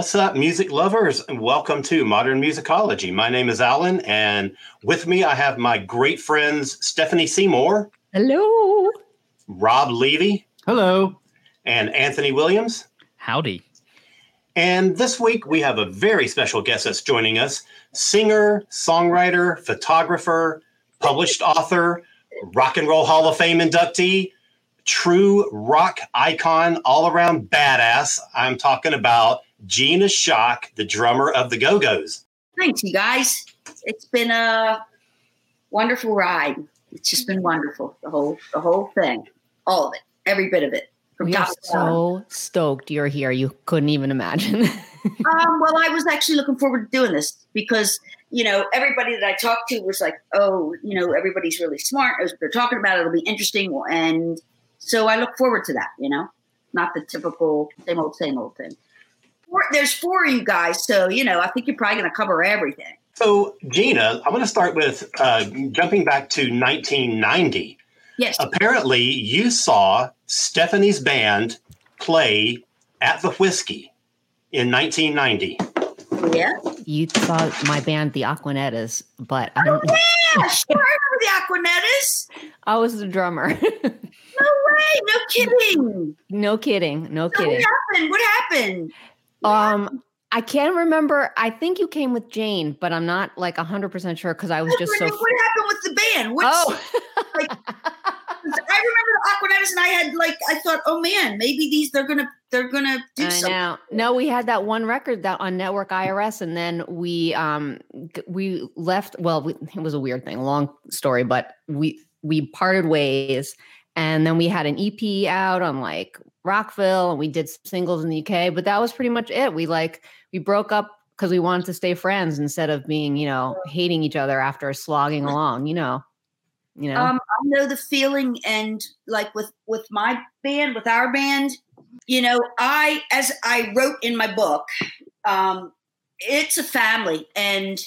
What's up, music lovers, and welcome to Modern Musicology. My name is Alan, and with me I have my great friends Stephanie Seymour, Hello. Rob Levy, Hello. and Anthony Williams. Howdy. And this week we have a very special guest that's joining us singer, songwriter, photographer, published author, Rock and Roll Hall of Fame inductee, true rock icon, all around badass. I'm talking about Gina Schock, the drummer of the Go Go's. Thanks, you guys. It's been a wonderful ride. It's just been wonderful. The whole the whole thing. All of it. Every bit of it. From We are top to bottom. so stoked you're here. You couldn't even imagine. Um, well, I was actually looking forward to doing this because, you know, everybody that I talked to was like, oh, you know, everybody's really smart. As they're talking about it, it'll be interesting. And so I look forward to that, you know, not the typical same old, same old thing. Four, there's four of you guys. So, you know, I think you're probably going to cover everything. So, Gina, I'm going to start with uh, jumping back to 1990. Yes. Apparently, you saw Stephanie's band play at the Whisky in 1990. yeah. you saw my band, the Aquanettas, but I Oh, don't. yeah. Sure. I remember the Aquanettas. I was the drummer. No way. No kidding. no kidding. No So what kidding. happened? What happened? Um, I can't remember. I think you came with Jane, but I'm not like 100% sure because I was just so. what happened with the band? What's, Oh, I remember the Aquanettas, and I had like I thought, oh man, maybe these they're gonna they're gonna do I something. know. No, we had that one record that on Nettwerk IRS, and then we um we left. Well, we, it was a weird thing, long story, but we we parted ways, and then we had an EP out on like Rockville, and we did singles in the UK, but that was pretty much it. We like we broke up because we wanted to stay friends instead of being you know hating each other after slogging along. You know, you know. Um, I know the feeling, and like with with my band, with our band, you know, I as I wrote in my book, um, it's a family, and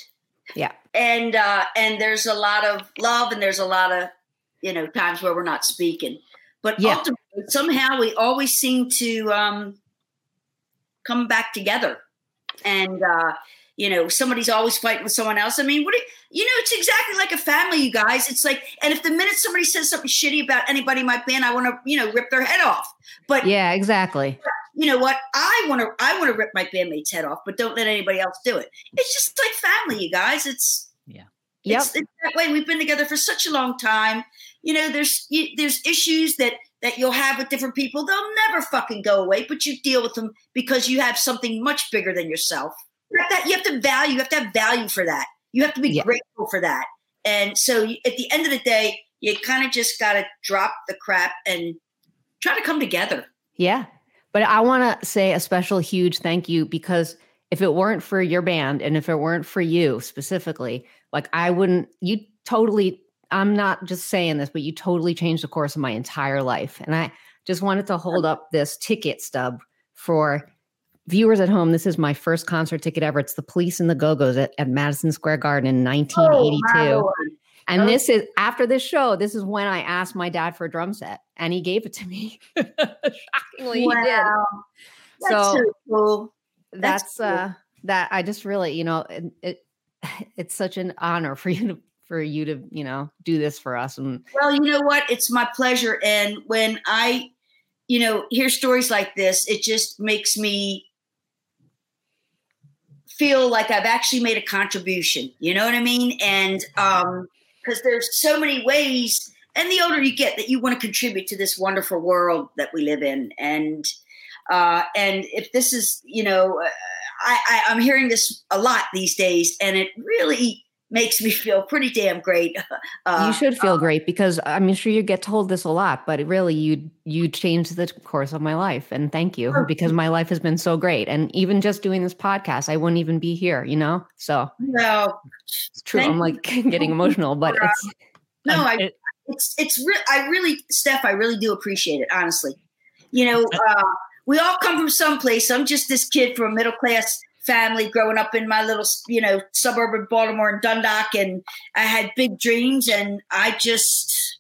Yeah. and uh, and there's a lot of love, and there's a lot of you know times where we're not speaking, but Yeah. ultimately, somehow we always seem to um, come back together, and. Uh, you know, somebody's always fighting with someone else. I mean, what do you, you know, it's exactly like a family, you guys. It's like, and if the minute somebody says something shitty about anybody in my band, I want to, you know, rip their head off. But yeah, exactly. you know what? I want to, I want to rip my bandmate's head off, but don't let anybody else do it. It's just like family, you guys. It's, Yep. it's, it's that way. We've been together for such a long time. You know, there's, you, there's issues that, that you'll have with different people. They'll never fucking go away, but you deal with them because you have something much bigger than yourself. You have, that, you have to value, you have to have value for that. You have to be Yeah. grateful for that. And so you, at the end of the day, you kind of just got to drop the crap and try to come together. Yeah. But I want to say a special huge thank you because if it weren't for your band and if it weren't for you specifically, like I wouldn't, you totally, I'm not just saying this, but you totally changed the course of my entire life. And I just wanted to hold up this ticket stub for viewers at home. This is my first concert ticket ever. It's the Police and the Go Go's at, at Madison Square Garden in 1982. And Oh. this is after this show, this is when I asked my dad for a drum set and he gave it to me. Shockingly, he did. Wow. That's So- so cool. That's That's cool. uh that I just really, you know, it, it it's such an honor for you to for you to, you know, do this for us and Well, you know what? It's my pleasure. And when I, you know, hear stories like this, it just makes me feel like I've actually made a contribution. You know what I mean? And um, because there's so many ways, and the older you get, that you want to contribute to this wonderful world that we live in. And uh, and if this is, you know, uh, I, I I'm hearing this a lot these days, and it really makes me feel pretty damn great. Uh, you should feel great because I'm sure you get told this a lot, but really you you changed the course of my life, and thank you because my life has been so great. And even just doing this podcast, I wouldn't even be here, you know. So no, it's true. I'm like getting emotional, but it's no, I, it, it's it's re- I really, Steph, I really do appreciate it. Honestly, you know, uh, we all come from someplace. I'm just this kid from a middle class family growing up in my little, you know, suburb of Baltimore and Dundalk, and I had big dreams, and I just,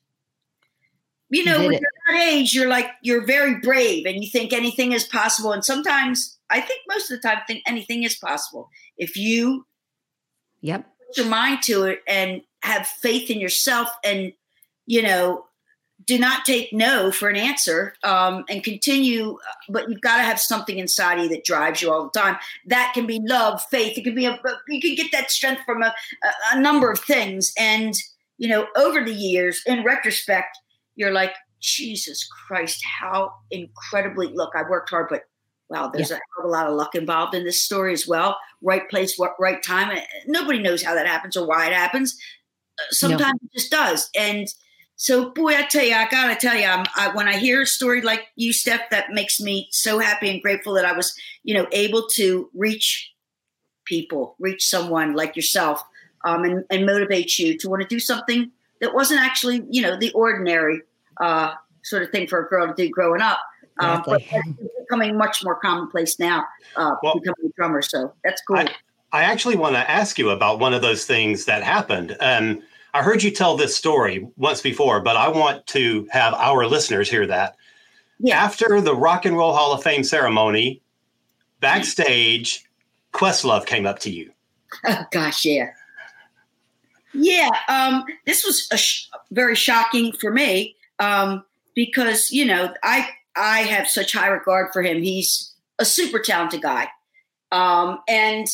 you know, when you're that age, you're like you're very brave, and you think anything is possible, and sometimes I think most of the time, think anything is possible. If you, yep, put your mind to it and have faith in yourself, and you know, do not take no for an answer um, and continue but you've got to have something inside of you that drives you all the time that can be love faith it can be a you can get that strength from a, a number of things and you know over the years in retrospect you're like jesus christ how incredibly look i worked hard but wow there's yeah. a, a lot of luck involved in this story as well right place right time nobody knows how that happens or why it happens uh, sometimes no. it just does and so, boy, I tell you, I gotta tell you, I, when I hear a story like you, Steph, that makes me so happy and grateful that I was, you know, able to reach people, reach someone like yourself, um, and, and motivate you to want to do something that wasn't actually, you know, the ordinary uh, sort of thing for a girl to do growing up. Um, but it's becoming much more commonplace now, uh, well, becoming a drummer. So that's cool. I, I actually want to ask you about one of those things that happened. Um, I heard you tell this story once before, but I want to have our listeners hear that. Yeah. After the Rock and Roll Hall of Fame ceremony, backstage, Questlove came up to you. Oh gosh, yeah, yeah. Um, this was sh- very shocking for me um, because you know I I have such high regard for him. He's a super talented guy, um, and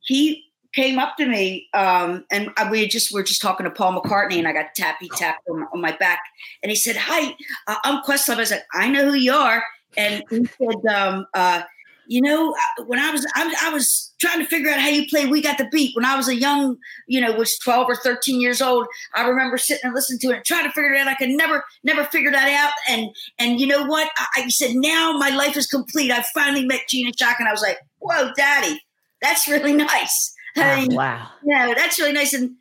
he came up to me um, and we just were just talking to Paul McCartney and I got tappy tapped on, on my back and he said, "Hi, uh, I'm Questlove." I said, "I know who you are," and he said, um, uh, "You know, uh, when I was I, I, was trying to figure out how you play We Got the Beat when I was a young, you know, was 12 or 13 years old. I remember sitting and listening to it and trying to figure it out. I could never never figure that out. And and you know what? I, I said, now my life is complete. I finally met Gina Schock, and I was like, "Whoa, Daddy." That's really nice. I mean, wow. Yeah, that's really nice. And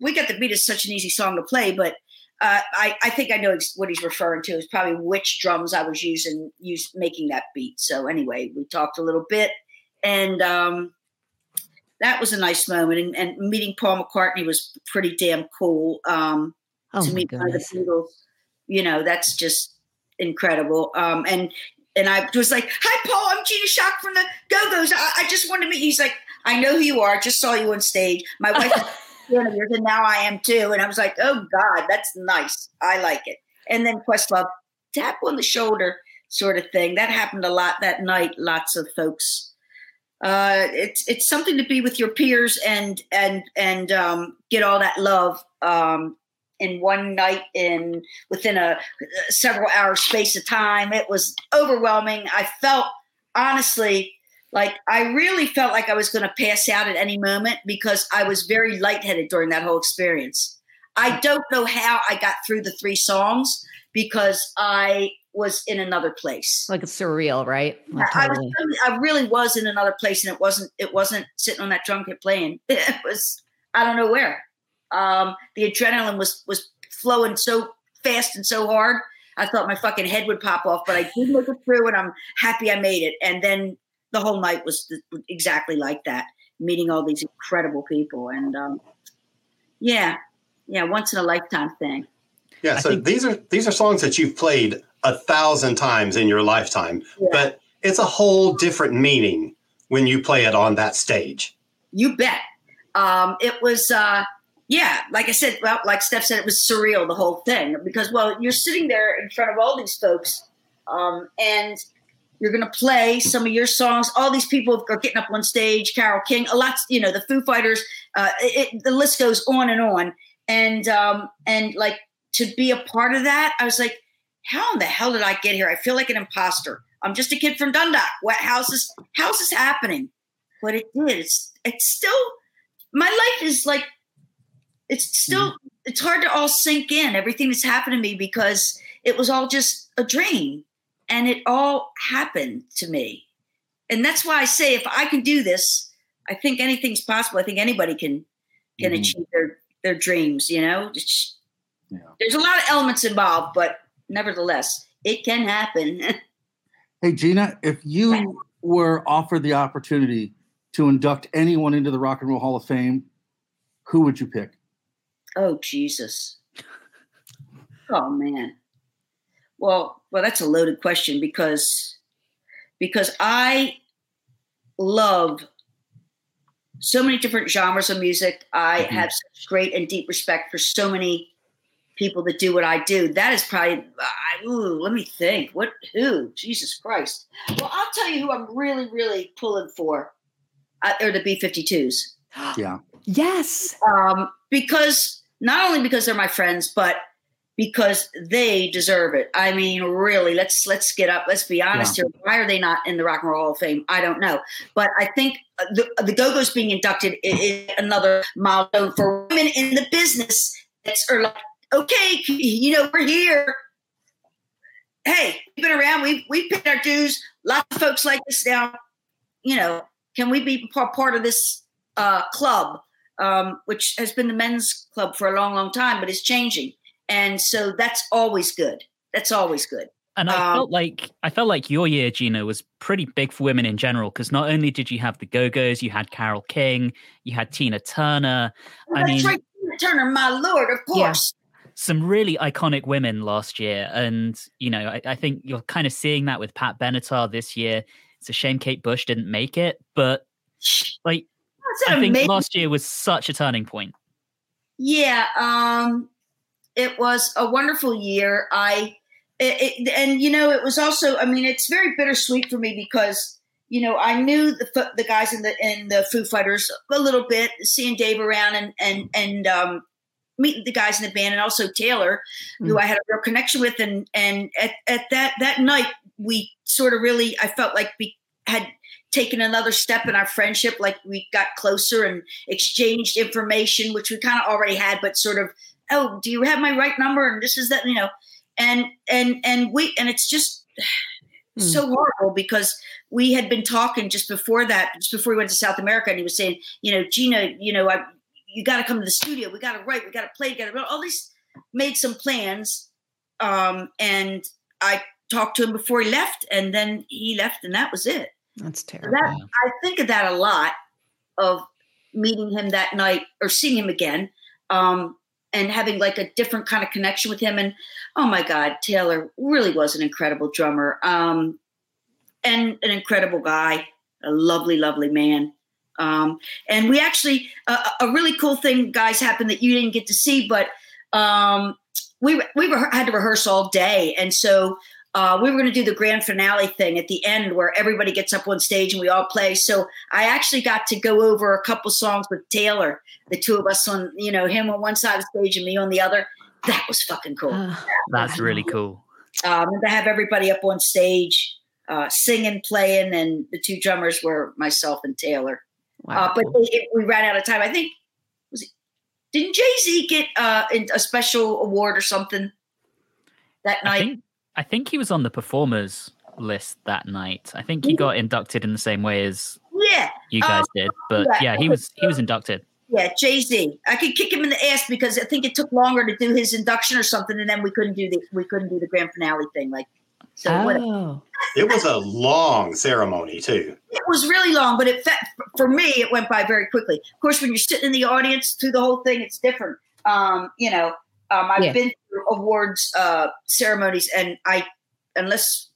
we got the beat is such an easy song to play, but uh, I, I think I know what he's referring to is probably which drums I was using, use making that beat. So anyway, we talked a little bit, and um, that was a nice moment. And, and, meeting Paul McCartney was pretty damn cool. Um, oh to meet one of the Beatles, you know, that's just incredible. Um, and and I was like, "Hi, Paul. I'm Gina Schock from the Go Go's. I, I just wanted to meet." You. He's like, I know who you are. Just saw you on stage. My wife is and now I am too. And I was like, oh God, that's nice. I like it. And then Questlove, tap on the shoulder sort of thing. That happened a lot that night. Lots of folks. Uh, it's it's something to be with your peers and and and um, get all that love um, in one night in within a, a several hour space of time. It was overwhelming. I felt honestly like I really felt like I was going to pass out at any moment because I was very lightheaded during that whole experience. I don't know how I got through the three songs because I was in another place. Like it's surreal, right? Like I, totally. was, I really was in another place, and it wasn't. It wasn't sitting on that drum kit playing. It was. I don't know where. Um, the adrenaline was was flowing so fast and so hard. I thought my fucking head would pop off, but I did make it through, and I'm happy I made it. And then the whole night was exactly like that, meeting all these incredible people, and um, yeah, yeah, once in a lifetime thing. Yeah, so think- these are these are songs that you've played a thousand times in your lifetime, yeah. but it's a whole different meaning when you play it on that stage. You bet. Um, it was, uh, yeah, like I said, well, like Steph said, it was surreal the whole thing because, well, you're sitting there in front of all these folks, um, and you're going to play some of your songs. All these people are getting up on stage. Carole King, a lot, you know, the Foo Fighters. Uh, it, the list goes on and on. And um, and like to be a part of that, I was like, how in the hell did I get here? I feel like an imposter. I'm just a kid from Dundalk. What how's this? How's this happening? But it did. It's it's still my life is like it's still Mm-hmm. it's hard to all sink in everything that's happened to me because it was all just a dream and it all happened to me and that's why i say if i can do this i think anything's possible i think anybody can can Mhm. achieve their their dreams you know Yeah. there's a lot of elements involved but nevertheless it can happen Hey, Gina, if you were offered the opportunity to induct anyone into the Rock and Roll Hall of Fame, who would you pick? Oh Jesus. Oh man. Well, well, that's a loaded question because because I love so many different genres of music. I Mhm. have such great and deep respect for so many people that do what I do. That is probably. I, ooh, let me think. What? Who? Jesus Christ. Well, I'll tell you who I'm really, really pulling for. Uh, are the B52s Yeah. Yes. um, because not only because they're my friends, but because they deserve it. I mean, really, let's let's get up. Let's be honest here. Why are they not in the Rock and Roll Hall of Fame? I don't know, but I think uh, the the Go Go's being inducted is another milestone for women in the business. That's are like, okay, you know, we're here. Hey, we've been around. We've we've paid our dues. Lots of folks like this now. You know, can we be par- part of this uh, club? um, which has been the men's club for a long, long time, but it's changing. And so that's always good. That's always good. And I Um, felt like I felt like your year, Gina, was pretty big for women in general because not only did you have the Go Go's, you had Carole King, you had Tina Turner. I mean, right, Tina Turner, my lord, of Yeah. course. some really iconic women last year, and you know, I, I think you're kind of seeing that with Pat Benatar this year. It's a shame Kate Bush didn't make it, but like I think amazing. last year was such a turning point. Yeah, um, it was a wonderful year. I it, it, and you know it was also. I mean, it's very bittersweet for me because you know I knew the the guys in the in the Foo Fighters a little bit, seeing Dave around and and and um, meeting the guys in the band, and also Taylor, who I had a real connection with, and and at, at that that night we sort of really I felt like we had taken another step in our friendship like we got closer and exchanged information which we kind of already had but sort of oh do you have my right number? And this is that you know and and and we and it's just Hmm. so horrible because we had been talking just before that just before we went to south america and he was saying you know gina you know I, you got to come to the studio. We got to write. We got to play together. All these made some plans um and i talked to him before he left and then he left and that was it. That's that terrible. I think of that a lot of meeting him that night or seeing him again um, and having like a different kind of connection with him. And oh my God, Taylor really was an incredible drummer um, and an incredible guy, a lovely, lovely man. Um, and we actually, uh, a really cool thing, guys, happened that you didn't get to see, but um, we we were, had to rehearse all day, and so uh, we were going to do the grand finale thing at the end where everybody gets up on stage and we all play. So I actually got to go over a couple songs with Taylor, the two of us on, you know, him on one side of the stage and me on the other. That was fucking cool. That's really cool. Um, to have everybody up on stage uh, singing, playing, and the two drummers were myself and Taylor. wow. Uh, but they, it, we ran out of time. I think was it, didn't Jay Z get uh, a special award or something that I night? Think I think he was on the performers list that night. I think he got inducted in the same way as yeah, you guys did, but yeah. yeah, he was he was inducted. yeah, Jay Z. I could kick him in the ass because I think it took longer to do his induction or something, and then we couldn't do the we couldn't do the grand finale thing. Like, so whatever. oh. It was a long ceremony too. it was really long, but it fe- for me it went by very quickly. Of course, when you're sitting in the audience through the whole thing, it's different. Um, you know, um, I've been through awards uh, ceremonies, and I unless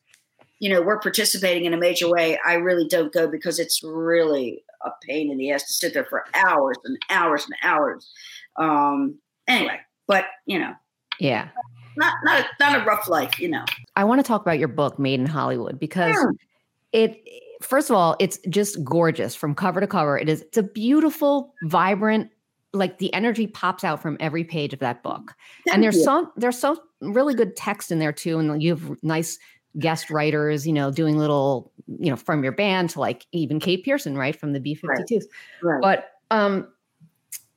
you know we're participating in a major way, I really don't go because it's really a pain in the ass to sit there for hours and hours and hours. Um, anyway, but you know, Yeah. not not a, not a rough life, you know. I want to talk about your book, Made in Hollywood, because it first of all, it's just gorgeous from cover to cover. It is it's a beautiful, vibrant, like the energy pops out from every page of that book. Thank and there's you. some there's so really good text in there too. And you have nice guest writers, you know, doing little, you know, from your band to like even Kate Pierson, right? From the B52s. Right. But um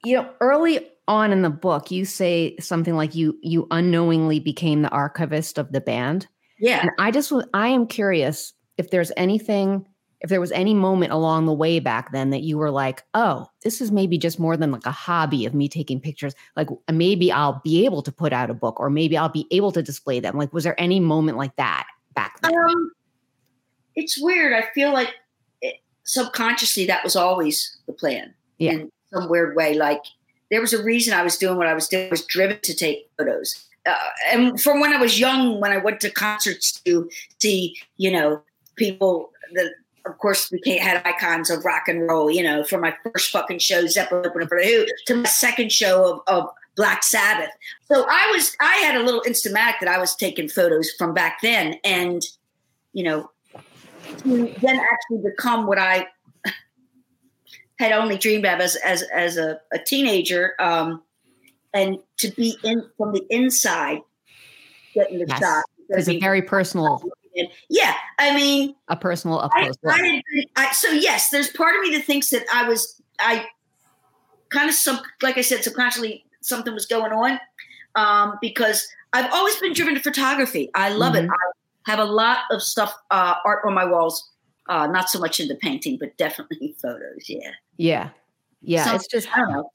you know, early on in the book, you say something like you you unknowingly became the archivist of the band. Yeah. And I just I am curious if there's anything if there was any moment along the way back then that you were like, oh, this is maybe just more than like a hobby of me taking pictures. Like maybe I'll be able to put out a book or maybe I'll be able to display them. Like, was there any moment like that back then? Um, it's weird. I feel like it, subconsciously that was always the plan. Yeah. In some weird way. Like there was a reason I was doing what I was doing. I was driven to take photos. Uh, and from when I was young, when I went to concerts to see, you know, people that of course became had icons of rock and roll, you know, from my first fucking show, Zeppelin for Who, to my second show of, of Black Sabbath. So I was I had a little Instamatic that I was taking photos from back then, and you know, to then actually become what I had only dreamed of as as as a, a teenager, um, and to be in from the inside, getting the Yes. shot. It's a very personal, yeah, I mean, a personal up I, close I, look. had I- so yes, there's part of me that thinks that I was I kind of some like I said subconsciously something was going on um, because I've always been driven to photography. I love Mhm. it. I have a lot of stuff uh, art on my walls. Uh, not so much into painting, but definitely photos. Yeah, Yeah. Yeah. So- it's just, I don't know.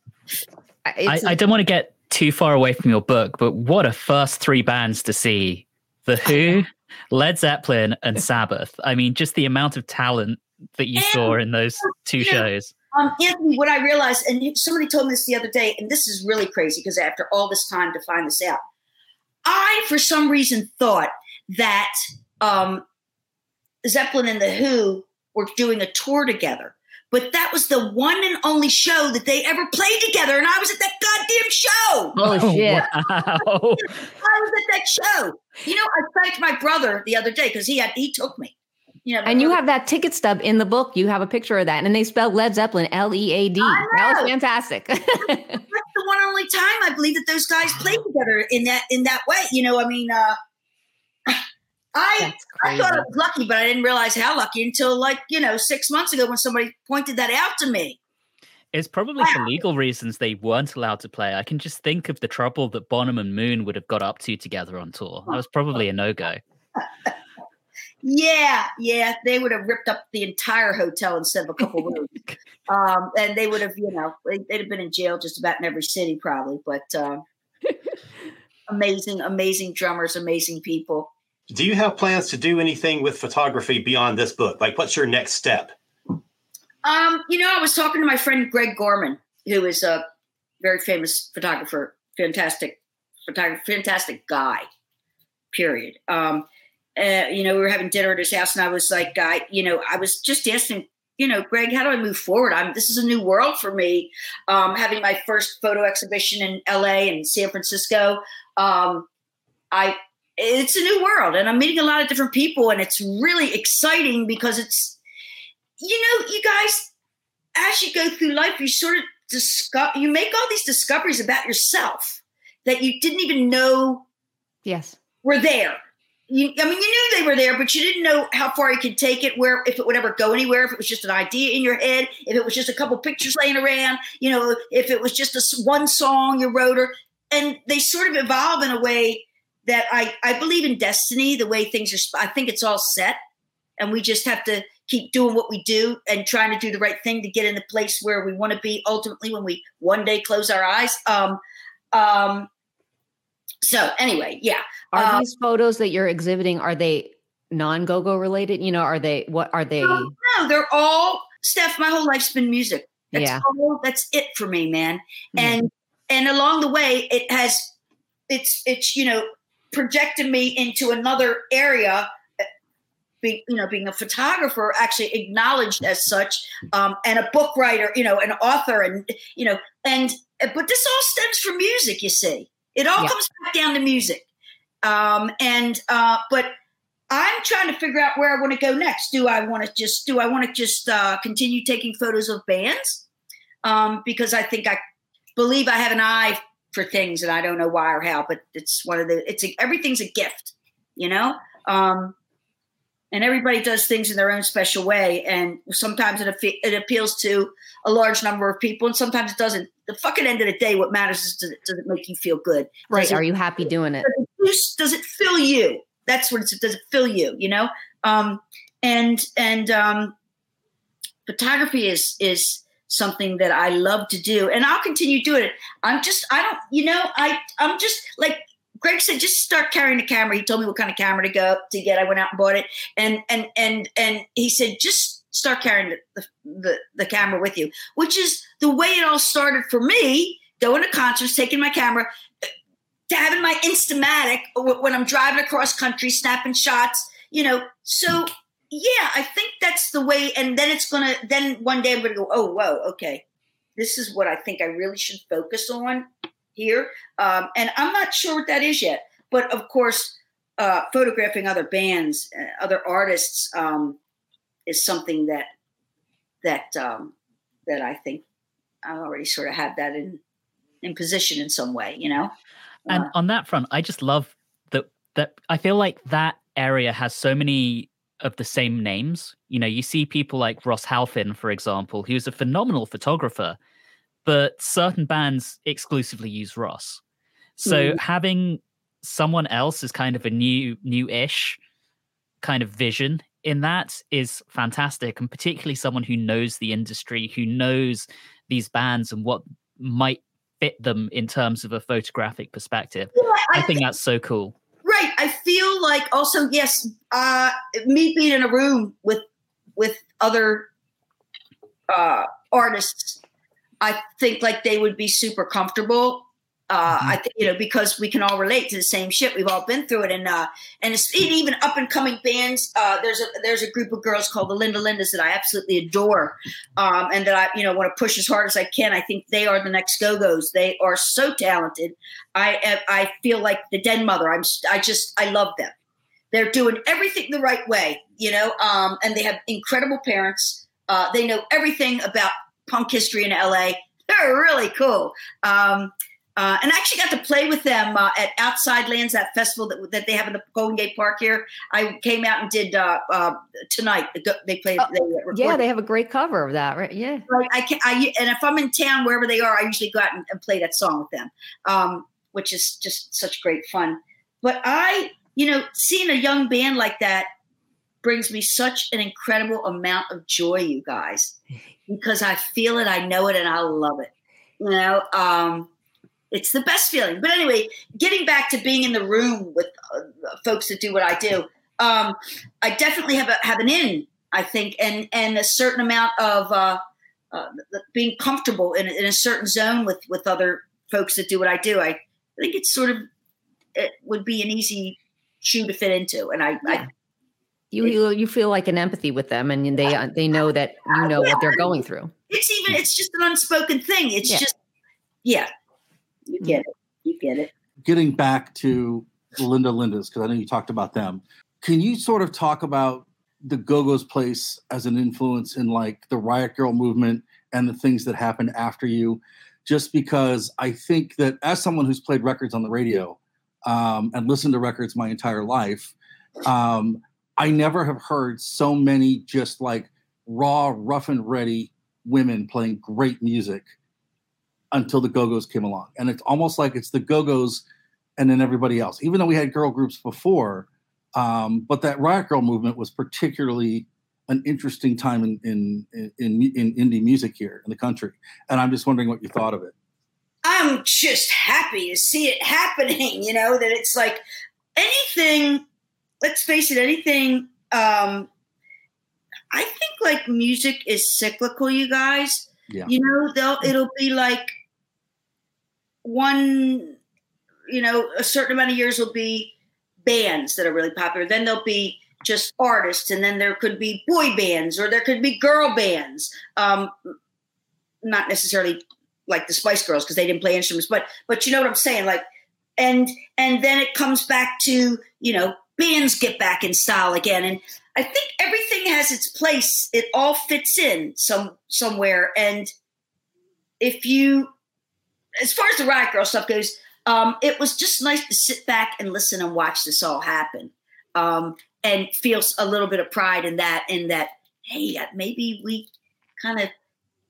I, I don't want to get too far away from your book, but what a first three bands to see The Who, Led Zeppelin, and Sabbath. I mean, just the amount of talent that you saw in those two Yeah. shows. Um, Anthony, what I realized, and somebody told me this the other day, and this is really crazy because after all this time to find this out, I, for some reason, thought that um, Zeppelin and the Who were doing a tour together. But that was the one and only show that they ever played together, and I was at that goddamn show. Oh, shit. Wow. I was at that show. You know, I thanked my brother the other day because he had he took me. You know, And you have that ticket stub in the book. You have a picture of that. And they spelled Led Zeppelin L E A D. That was fantastic. that's the one only time I believe that those guys played together in that in that way. You know, I mean, uh, I I thought I was lucky, but I didn't realize how lucky until like you know six months ago when somebody pointed that out to me. It's probably for legal reasons they weren't allowed to play. I can just think of the trouble that Bonham and Moon would have got up to together on tour. That was probably a no go. Yeah, yeah, they would have ripped up the entire hotel instead of a couple rooms, um, and they would have, you know, they- they'd have been in jail just about in every city probably. But um, amazing, amazing drummers, amazing people. Do you have plans to do anything with photography beyond this book? Like, what's your next step? Um, you know, I was talking to my friend Greg Gorman, who is a very famous photographer, fantastic photographer, fantastic guy. Period. Um, uh, you know, we were having dinner at his house, and I was like, I, you know, I was just asking, you know, Greg, how do I move forward? I'm this is a new world for me. Um, having my first photo exhibition in L.A. and San Francisco. Um, I it's a new world, and I'm meeting a lot of different people, and it's really exciting because it's you know, you guys, as you go through life, you sort of discover, you make all these discoveries about yourself that you didn't even know yes. were there. You, I mean, you knew they were there, but you didn't know how far you could take it, where if it would ever go anywhere, if it was just an idea in your head, if it was just a couple pictures laying around, you know, if it was just a one song you wrote, or and they sort of evolve in a way that I I believe in destiny, the way things are. I think it's all set, and we just have to keep doing what we do and trying to do the right thing to get in the place where we want to be ultimately when we one day close our eyes. Um, um. So anyway, yeah. Are Uh, these photos that you're exhibiting, are they non go-go related? You know, are they, what are they? No, no, they're all Steph. My whole life's been music. That's Yeah. all, that's it for me, man. Mhm. And and along the way, it has it's it's you know projected me into another area. Being you know being a photographer, actually acknowledged as such, um, and a book writer, you know, an author, and you know, and but this all stems from music. You see, it all Yeah. comes back down to music. Um, and uh, but I'm trying to figure out where I want to go next. Do I want to just do I want to just uh, continue taking photos of bands? Um, because I think I believe I have an eye for things, and I don't know why or how, but it's one of the it's a, everything's a gift, you know. Um, and everybody does things in their own special way, and sometimes it it appeals to a large number of people, and sometimes it doesn't the fucking end of the day, what matters is does it, does it make you feel good? Right. Does it- Are you happy doing it? does it, does it fill you? That's what it's. Does it fill you? You know. Um, and and um, photography is is something that I love to do, and I'll continue doing it. I'm just. I don't. You know. I. I'm just like Greg said. Just start carrying the camera. He told me what kind of camera to go to get. I went out and bought it, and and and and he said just start carrying the the, the camera with you, which is the way it all started for me. Going to concerts, taking my camera, to having my Instamatic when I'm driving across country, snapping shots, you know. So yeah, I think that's the way. And then it's gonna. Then one day I'm gonna go. Oh, whoa, okay. This is what I think I really should focus on here. Um, and I'm not sure what that is yet. But of course, uh, photographing other bands, uh, other artists, um, is something that that um, that I think I already sort of have that in in position in some way. You know. And Uh, on that front, I just love that that I feel like that area has so many of the same names. You know, you see people like Ross Halfin, for example, who's a phenomenal photographer, but certain bands exclusively use Ross. So Mhm. having someone else is kind of a new new-ish kind of vision in that is fantastic and particularly someone who knows the industry who knows these bands and what might fit them in terms of a photographic perspective Yeah, I think that's so cool. Right. I feel like also yes, uh, me being in a room with with other uh, artists, I think like they would be super comfortable. Uh, I think you know because we can all relate to the same shit. We've all been through it, and uh, and it's, and even up and coming bands. Uh, there's a there's a group of girls called the Linda Lindas that I absolutely adore, um, and that I you know want to push as hard as I can. I think they are the next Go Go's. They are so talented. I I feel like the Den Mother. I'm I just I love them. They're doing everything the right way, you know, um, and they have incredible parents. Uh, they know everything about punk history in LA. They're really cool. Um, uh, and I actually got to play with them uh, at Outside Lands, that festival that, that they have in the Golden Gate Park here. I came out and did uh, uh, tonight. They played. Oh, they Yeah, they have a great cover of that, right? Yeah. like I can I and if I'm in town wherever they are, I usually go out and, and play that song with them, um, which is just such great fun. But I, you know, seeing a young band like that brings me such an incredible amount of joy, you guys, because I feel it, I know it, and I love it. You know, um, it's the best feeling. But anyway, getting back to being in the room with uh, folks that do what I do, um, I definitely have a have an in. I think, and and a certain amount of uh, uh, being comfortable in, in a certain zone with with other folks that do what I do. I think it's sort of it would be an easy shoe to fit into, and I, I You, you you feel like an empathy with them, and they uh, they know that you know what they're going through. it's even it's just an unspoken thing. It's Yeah. just yeah, you get it, you get it. getting back to Linda Lindas, because I know you talked about them. Can you sort of talk about the Go Go's place as an influence in like the Riot Girl movement and the things that happened after you? Just because I think that as someone who's played records on the radio um, and listened to records my entire life, um, I never have heard so many just like raw, rough and ready women playing great music until the Go Go's came along. And it's almost like it's the Go Go's and then everybody else, even though we had girl groups before. Um, but that Riot Girl movement was particularly an interesting time in, in, in, in, in indie music here in the country. And I'm just wondering what you thought of it. I'm just happy to see it happening. You know that it's like anything. Let's face it, anything. Um, I think like music is cyclical, you guys. Yeah. You know, they'll it'll be like one. You know, a certain amount of years will be bands that are really popular. Then there'll be just artists, and then there could be boy bands or there could be girl bands. Um, not necessarily like the Spice Girls because they didn't play instruments, but but you know what I'm saying, like, and and then it comes back to you know bands get back in style again, and I think everything has its place. It all fits in some somewhere, and if you, as far as the Riot Girl stuff goes, um, it was just nice to sit back and listen and watch this all happen, um, and feel a little bit of pride in that. In that, hey, maybe we kind of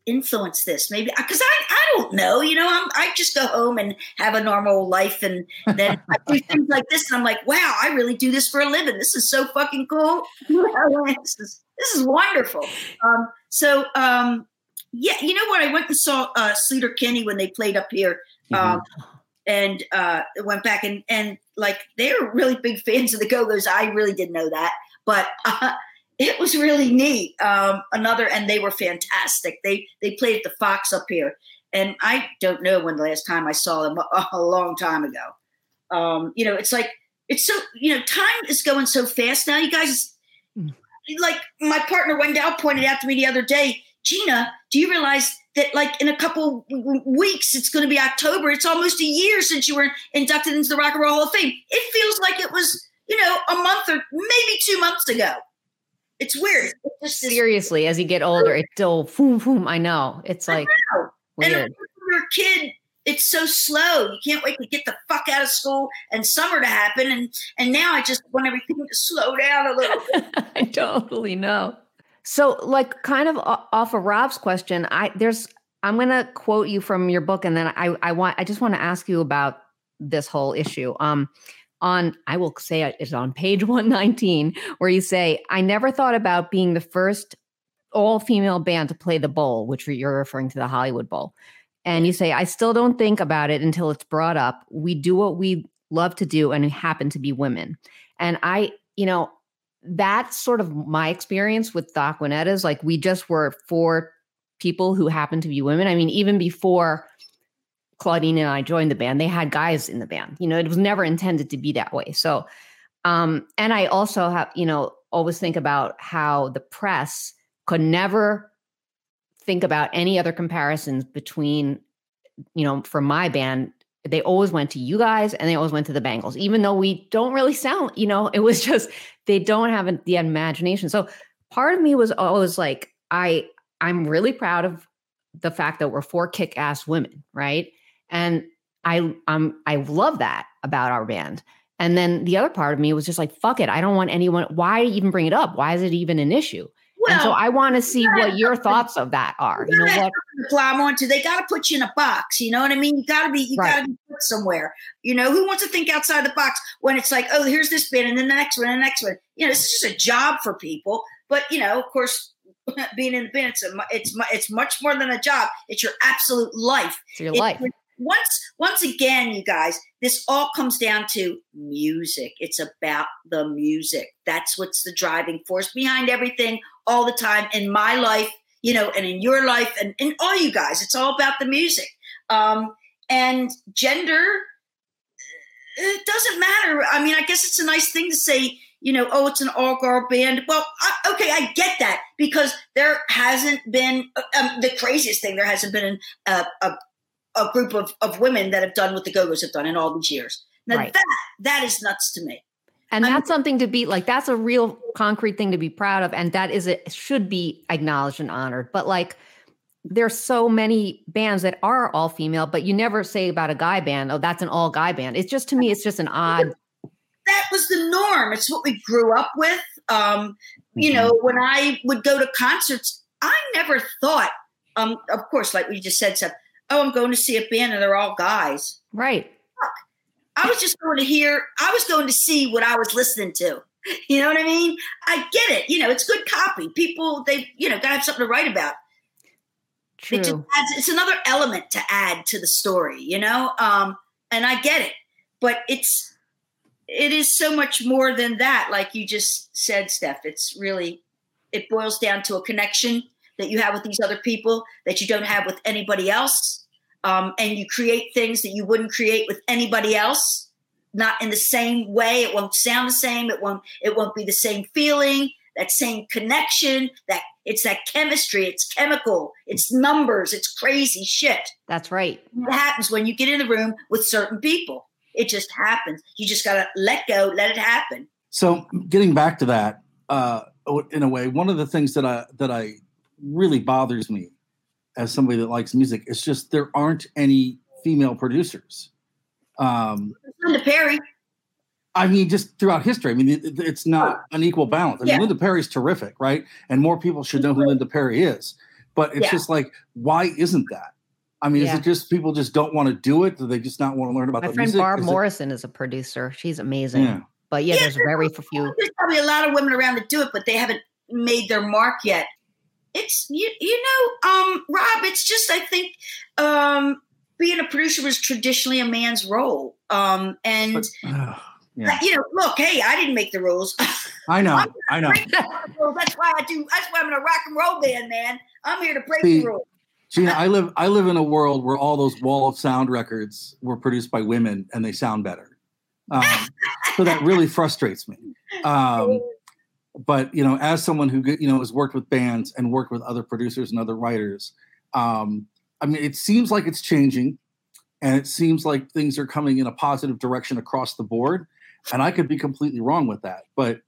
influence this maybe because I, I don't know. You know, I'm, I just go home and have a normal life, and then I do things like this, and I'm like, wow, I really do this for a living. This is so fucking cool. this, is, this is wonderful. Um, so, um, yeah, you know what? I went and saw uh, Sleater-Kinney when they played up here. Um, and uh, went back and and like they're really big fans of the Go Go's. I really didn't know that, but uh, it was really neat. Um, another, and they were fantastic. They they played at the Fox up here, and I don't know when the last time I saw them. A, a long time ago. Um, you know, it's like it's so you know time is going so fast now. You guys, mm. like my partner Wendell pointed out to me the other day. Gina, do you realize that like in a couple weeks it's going to be October? It's almost a year since you were inducted into the Rock and Roll Hall of Fame. It feels like it was you know a month or maybe two months ago. It's weird. It's Seriously, as you get older, it's still boom, boom. I know. It's like know. weird. And when you're a kid, it's so slow. You can't wait to get the fuck out of school and summer to happen. And and now I just want everything to slow down a little I totally know. So, like, kind of off of Rob's question, I there's I'm gonna quote you from your book, and then I I want I just want to ask you about this whole issue. Um, on, I will say it's on page 119, where you say, I never thought about being the first all female band to play the bowl, which you're referring to the Hollywood Bowl. And you say, I still don't think about it until it's brought up. We do what we love to do and we happen to be women. And I, you know, that's sort of my experience with the Aquanettas. Like we just were four people who happened to be women. I mean, even before Claudine and I joined the band, they had guys in the band. You know, it was never intended to be that way. So, um, and I also have, you know, always think about how the press could never think about any other comparisons between, you know, for my band, they always went to you guys and they always went to the Bangles, even though we don't really sound, you know, it was just they don't have the imagination. So part of me was always like, I I'm really proud of the fact that we're four kick-ass women, right? And I um I love that about our band. And then the other part of me was just like, fuck it. I don't want anyone. Why even bring it up? Why is it even an issue? Well, and so I want to see what your thoughts of that are. You know what? Climb onto. They got to put you in a box. You know what I mean? You got to be. You right. got to be put somewhere. You know who wants to think outside the box when it's like, oh, here's this bin and then the next one and the next one. You know, it's just a job for people. But you know, of course, being in the bin, it's a, it's it's much more than a job. It's your absolute life. It's your life once once again you guys this all comes down to music it's about the music that's what's the driving force behind everything all the time in my life you know and in your life and in all you guys it's all about the music um and gender it doesn't matter i mean i guess it's a nice thing to say you know, oh, it's an all girl band. Well, I, okay, I get that because there hasn't been um, the craziest thing. There hasn't been a, a, a group of, of women that have done what the Go-Go's have done in all these years. Now right. that that is nuts to me. And I'm, that's something to be like that's a real concrete thing to be proud of and that is it should be acknowledged and honored. But like there's so many bands that are all female, but you never say about a guy band, oh, that's an all guy band. It's just to me, it's just an odd. That was the norm. It's what we grew up with. Um, you mm-hmm. know, when I would go to concerts, I never thought, um, of course, like we just said, Steph, oh, I'm going to see a band and they're all guys. Right. Fuck. I was just going to hear, I was going to see what I was listening to. You know what I mean? I get it. You know, it's good copy. People, they, you know, got to have something to write about. True. It adds, it's another element to add to the story, you know? Um, and I get it. But it's, it is so much more than that. Like you just said, Steph, it's really, it boils down to a connection that you have with these other people that you don't have with anybody else. Um, and you create things that you wouldn't create with anybody else, not in the same way. It won't sound the same. It won't. It won't be the same feeling. That same connection. That it's that chemistry. It's chemical. It's numbers. It's crazy shit. That's right. It happens when you get in the room with certain people. It just happens. You just gotta let go, let it happen. So, getting back to that, uh, in a way, one of the things that I that I really bothers me as somebody that likes music. It's just there aren't any female producers. Um, Linda Perry. I mean, just throughout history. I mean, it, it's not an equal balance. I mean, yeah. Linda Perry's terrific, right? And more people should know who Linda Perry is. But it's yeah. just like, why isn't that? I mean, Yeah. is it just people just don't want to do it? Do they just not want to learn about My the friend music? Barb Is Morrison is a producer. She's amazing. Yeah. But yeah, Yeah, there's very few. There's probably a lot of women around that do it, but they haven't made their mark yet. It's you, you know, um, Rob. It's just I think um, being a producer was traditionally a man's role, um, and But- yeah. you know, look, hey, I didn't make the rules. I know. I know. That's why I do. That's why I'm in a rock and roll band, man. I'm here to break See, the rules. Gina, I live I live in a world where all those wall of sound records were produced by women and they sound better. Um, so that really frustrates me. Um, but you know, as someone who you know has worked with bands and worked with other producers and other writers, um, I mean, it seems like it's changing, and it seems like things are coming in a positive direction across the board. And I could be completely wrong with that, but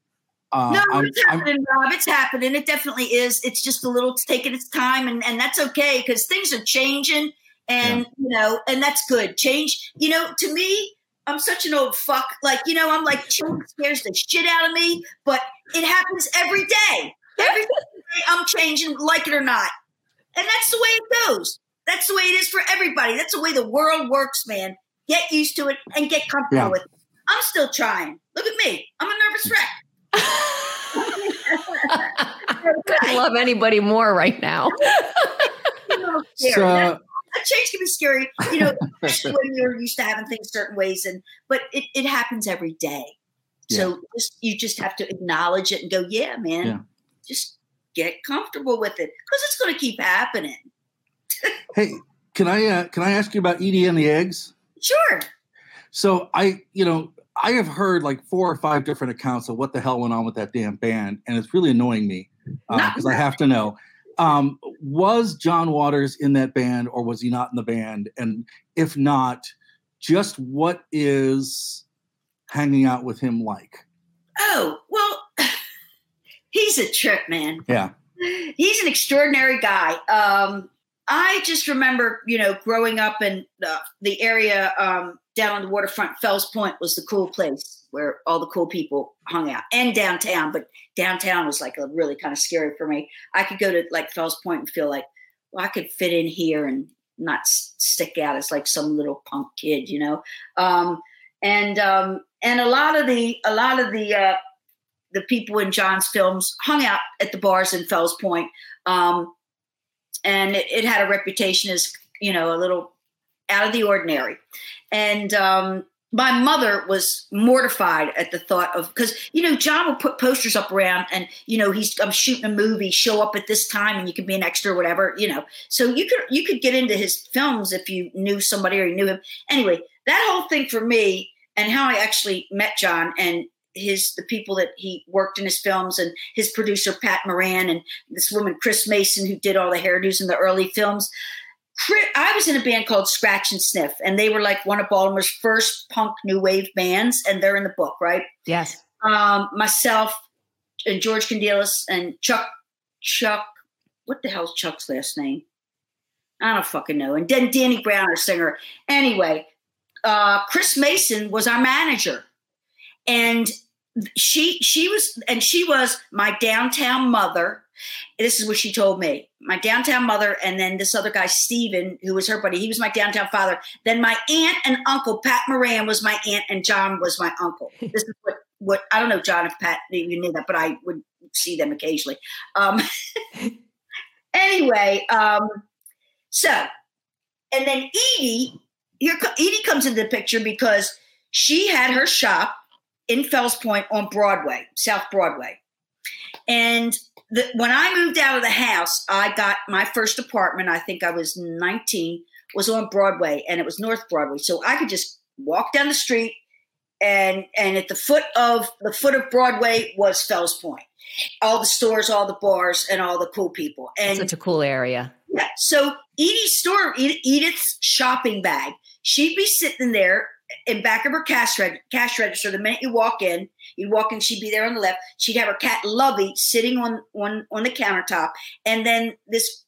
uh, no, I'm, it's I'm- happening, Rob. It's happening. It definitely is. It's just a little it's taking its time, and and that's okay because things are changing, and you know, and that's good. Change. You know, to me, I'm such an old fuck. Like you know, I'm like change scares the shit out of me, but it happens every day. Every day I'm changing, like it or not, and that's the way it goes. That's the way it is for everybody. That's the way the world works, man. Get used to it and get comfortable Yeah. with it. I'm still trying. Look at me. I'm a nervous wreck. I couldn't love anybody more right now. so, That- that change can be scary, you know, especially when you're used to having things certain ways. And but it, it happens every day. So just you just have to acknowledge it and go, yeah, man, Yeah. just get comfortable with it because it's going to keep happening. hey, can I uh, can I ask you about Edie and the eggs? Sure. So I, you know, I have heard like four or five different accounts of what the hell went on with that damn band, and it's really annoying me because I have to know. Um, was John Waters in that band, or was he not in the band? And if not, just what is hanging out with him like? Oh well, he's a trip, man. Yeah, he's an extraordinary guy. Um, I just remember, you know, growing up in the, the area um, down on the waterfront. Fells Point was the cool place where all the cool people hung out, and downtown. But downtown was like a really kind of scary for me. I could go to like Fells Point and feel like, well, I could fit in here and not stick out as like some little punk kid, you know. Um, and um, and a lot of the a lot of the uh, the people in John's films hung out at the bars in Fells Point. Um, and it, it had a reputation as, you know, a little out of the ordinary. And um, my mother was mortified at the thought of, because, you know, John would put posters up around and, you know, he's, I'm shooting a movie, show up at this time and you can be an extra or whatever, you know. So you could, you could get into his films if you knew somebody or you knew him. Anyway, that whole thing for me and how I actually met John and his the people that he worked in his films and his producer Pat Moran and this woman Chris Mason who did all the hairdos in the early films. I was in a band called Scratch and Sniff, and they were like one of Baltimore's first punk new wave bands, and they're in the book, right? Yes. Um, myself and George Candelas and Chuck Chuck. What the hell's Chuck's last name? I don't fucking know. And then Danny Brown, our singer. Anyway, uh, Chris Mason was our manager, and she she was and she was my downtown mother. This is what she told me. My downtown mother, and then this other guy, Steven, who was her buddy, he was my downtown father. Then my aunt and uncle, Pat Moran, was my aunt, and John was my uncle. This is what what I don't know, John, if Pat you knew that, but I would see them occasionally. Um, anyway, um, so and then Edie, here Edie comes into the picture because she had her shop in Fells Point on Broadway, South Broadway. And the, when I moved out of the house, I got my first apartment. I think I was 19, was on Broadway, and it was North Broadway. So I could just walk down the street, and and at the foot of the foot of Broadway was Fells Point. All the stores, all the bars, and all the cool people. And Such a cool area. yeah. So Edie's store, Ed- Edith's shopping bag, she'd be sitting there in back of her cash, reg- cash register. The minute you walk in, you'd walk in, she'd be there on the left. She'd have her cat Lovey sitting on on on the countertop, and then this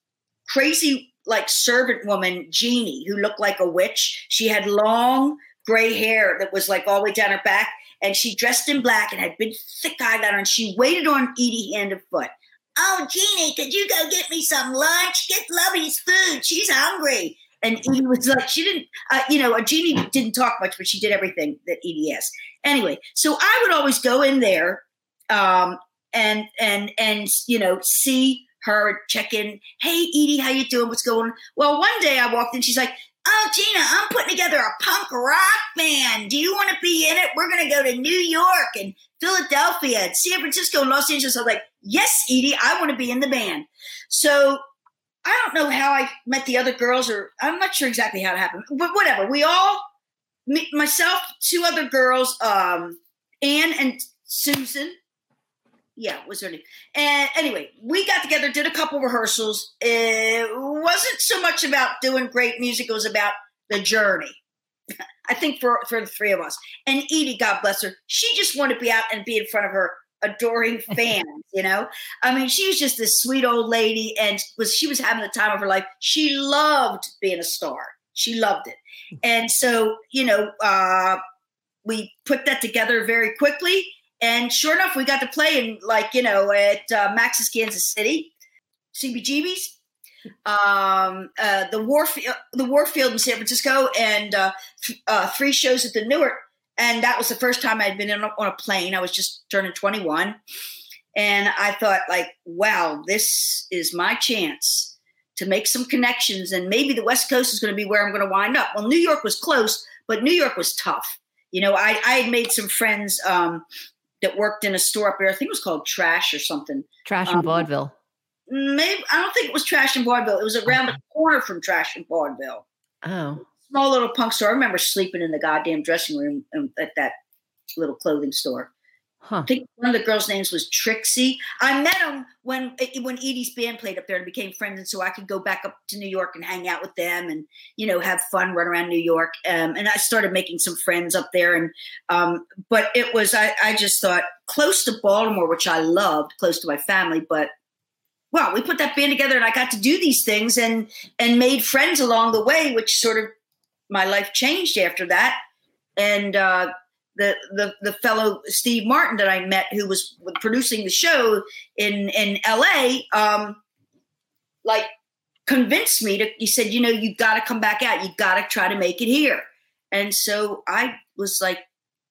crazy like servant woman Jeannie who looked like a witch. She had long gray hair that was like all the way down her back, and she dressed in black and had big thick eyeliner, and she waited on Edie hand and foot. Oh, Jeannie, could you go get me some lunch? Get Lovey's food. She's hungry. And Edie was like, she didn't, uh, you know, Jeannie didn't talk much, but she did everything that Edie asked. Anyway, so I would always go in there um, and and and you know see her check in. Hey, Edie, how you doing? What's going on? Well, one day I walked in, she's like, Oh, Gina, I'm putting together a punk rock band. Do you want to be in it? We're going to go to New York and Philadelphia and San Francisco and Los Angeles. I was like, Yes, Edie, I want to be in the band. So I don't know how I met the other girls, or I'm not sure exactly how it happened, but whatever. We all, me, myself, two other girls, um, Anne and Susan, yeah, was her name. And anyway, we got together, did a couple rehearsals. It wasn't so much about doing great music; it was about the journey. I think for for the three of us. And Edie, God bless her, she just wanted to be out and be in front of her adoring fans. you know, I mean, she was just this sweet old lady, and was she was having the time of her life. She loved being a star. She loved it, and so you know, uh, we put that together very quickly and sure enough, we got to play in like you know at uh, Max's Kansas City, CBGB's, um, uh, the Warfield, the Warfield in San Francisco, and uh, th- uh, three shows at the Newark. And that was the first time I'd been on a, on a plane. I was just turning 21, and I thought like, wow, this is my chance to make some connections, and maybe the West Coast is going to be where I'm going to wind up. Well, New York was close, but New York was tough. You know, I, I had made some friends um, that worked in a store up there. I think it was called Trash or something. Trash um, vaudeville. Maybe I don't think it was Trash in vaudeville. It was around the corner from Trash in vaudeville. Oh, small little punk store. I remember sleeping in the goddamn dressing room at that little clothing store. Huh. I think one of the girls' names was Trixie. I met him when when Edie's band played up there and became friends, and so I could go back up to New York and hang out with them, and you know have fun, run around New York. Um, and I started making some friends up there, and um, but it was I, I just thought close to Baltimore, which I loved, close to my family, but well, we put that band together, and I got to do these things and and made friends along the way, which sort of my life changed after that, and. Uh, the, the the fellow Steve Martin that I met, who was producing the show in in L.A., um, like convinced me to. He said, "You know, you got to come back out. You got to try to make it here." And so I was like,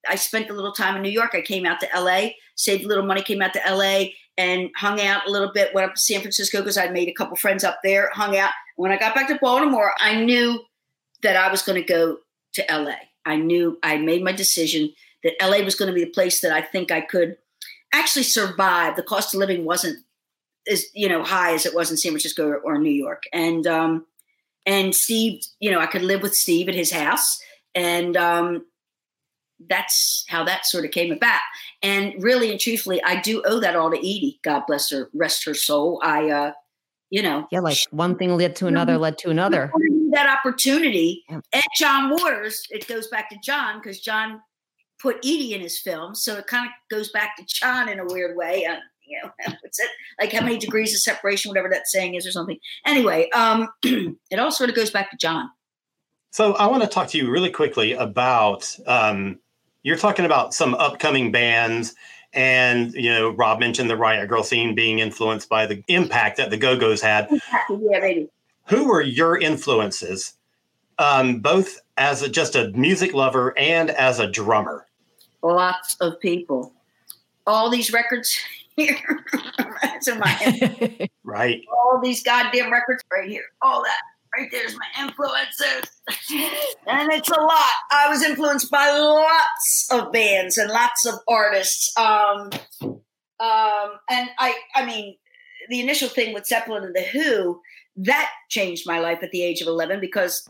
I spent a little time in New York. I came out to L.A., saved a little money, came out to L.A. and hung out a little bit. Went up to San Francisco because I'd made a couple friends up there. Hung out. When I got back to Baltimore, I knew that I was going to go to L.A. I knew I made my decision that LA was going to be the place that I think I could actually survive. The cost of living wasn't as you know high as it was in San Francisco or, or New York, and um, and Steve, you know, I could live with Steve at his house, and um, that's how that sort of came about. And really and truthfully, I do owe that all to Edie. God bless her, rest her soul. I, uh, you know, yeah, like one thing led to another, led to another that opportunity. Yeah. And John Waters, it goes back to John because John put Edie in his film, so it kind of goes back to John in a weird way. Uh, you know, what's it like? How many degrees of separation, whatever that saying is, or something. Anyway, um, it all sort of goes back to John. So I want to talk to you really quickly about. Um, you're talking about some upcoming bands and you know rob mentioned the riot girl scene being influenced by the impact that the go-go's had yeah maybe who were your influences, um, both as a, just a music lover and as a drummer? Lots of people. All these records here. That's in my head. right. All these goddamn records right here. All that. Right there's my influences. and it's a lot. I was influenced by lots of bands and lots of artists. Um, um, and I, I mean, the initial thing with Zeppelin and the Who, that changed my life at the age of 11 because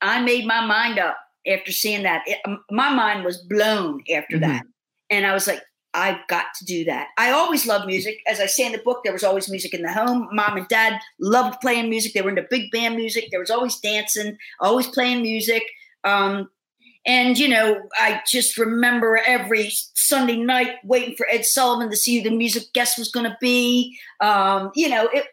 I made my mind up after seeing that. It, my mind was blown after mm-hmm. that. And I was like, I've got to do that. I always loved music. As I say in the book, there was always music in the home. Mom and dad loved playing music. They were into big band music. There was always dancing, always playing music. Um, and, you know, I just remember every Sunday night waiting for Ed Sullivan to see who the music guest was going to be. Um, you know, it,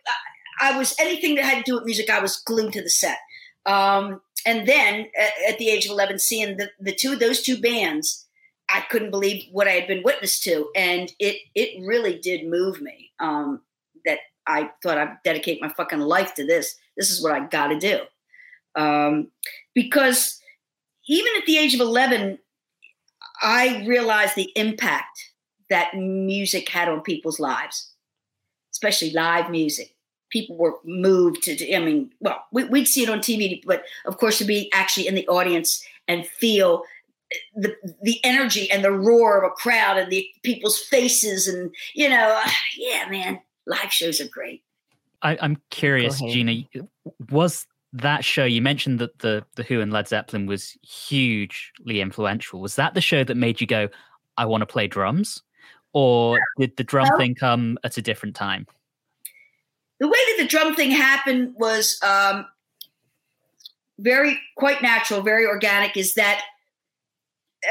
I was anything that had to do with music, I was glued to the set. Um, and then at, the age of 11, seeing the, the two those two bands, I couldn't believe what I had been witness to. And it, it really did move me um, that I thought I'd dedicate my fucking life to this. This is what I got to do. um, because even at the age of 11, I realized the impact that music had on people's lives, especially live music. People were moved to, I mean, well, we, would see it on TV, but of course, to be actually in the audience and feel the the energy and the roar of a crowd and the people's faces and you know, uh, yeah, man, live shows are great. I, am curious, Gina, was that show you mentioned that the the Who and Led Zeppelin was hugely influential? Was that the show that made you go, "I want to play drums," or did the drum well, thing come at a different time? The way that the drum thing happened was um, very quite natural, very organic. Is that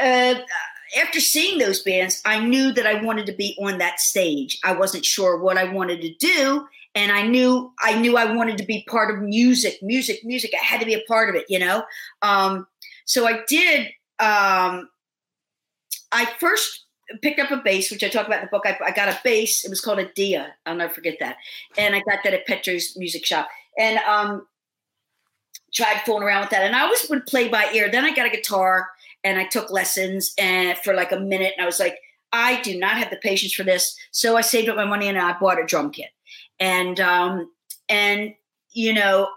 uh, after seeing those bands, I knew that I wanted to be on that stage. I wasn't sure what I wanted to do, and I knew I knew I wanted to be part of music, music, music. I had to be a part of it, you know. Um, so I did. Um, I first picked up a bass, which I talk about in the book. I, I, got a bass. It was called a Dia. I'll never forget that. And I got that at Petro's Music Shop. And um, tried fooling around with that. And I always would play by ear. Then I got a guitar and I took lessons and for like a minute and I was like, I do not have the patience for this. So I saved up my money and I bought a drum kit. And um and you know,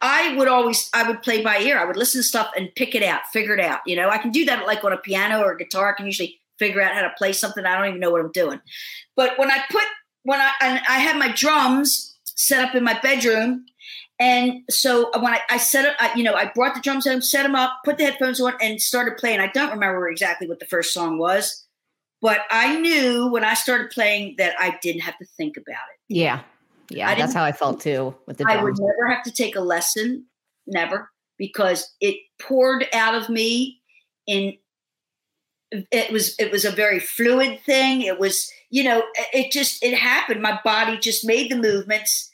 I would always I would play by ear. I would listen to stuff and pick it out, figure it out. You know, I can do that like on a piano or a guitar. I can usually figure out how to play something. I don't even know what I'm doing. But when I put when I and I had my drums set up in my bedroom and so when I, I set up, I, you know, I brought the drums home, set them up, put the headphones on, and started playing. I don't remember exactly what the first song was, but I knew when I started playing that I didn't have to think about it. Yeah, yeah, that's how I felt too with the. Drums. I would never have to take a lesson, never, because it poured out of me in. It was it was a very fluid thing. It was you know it just it happened. My body just made the movements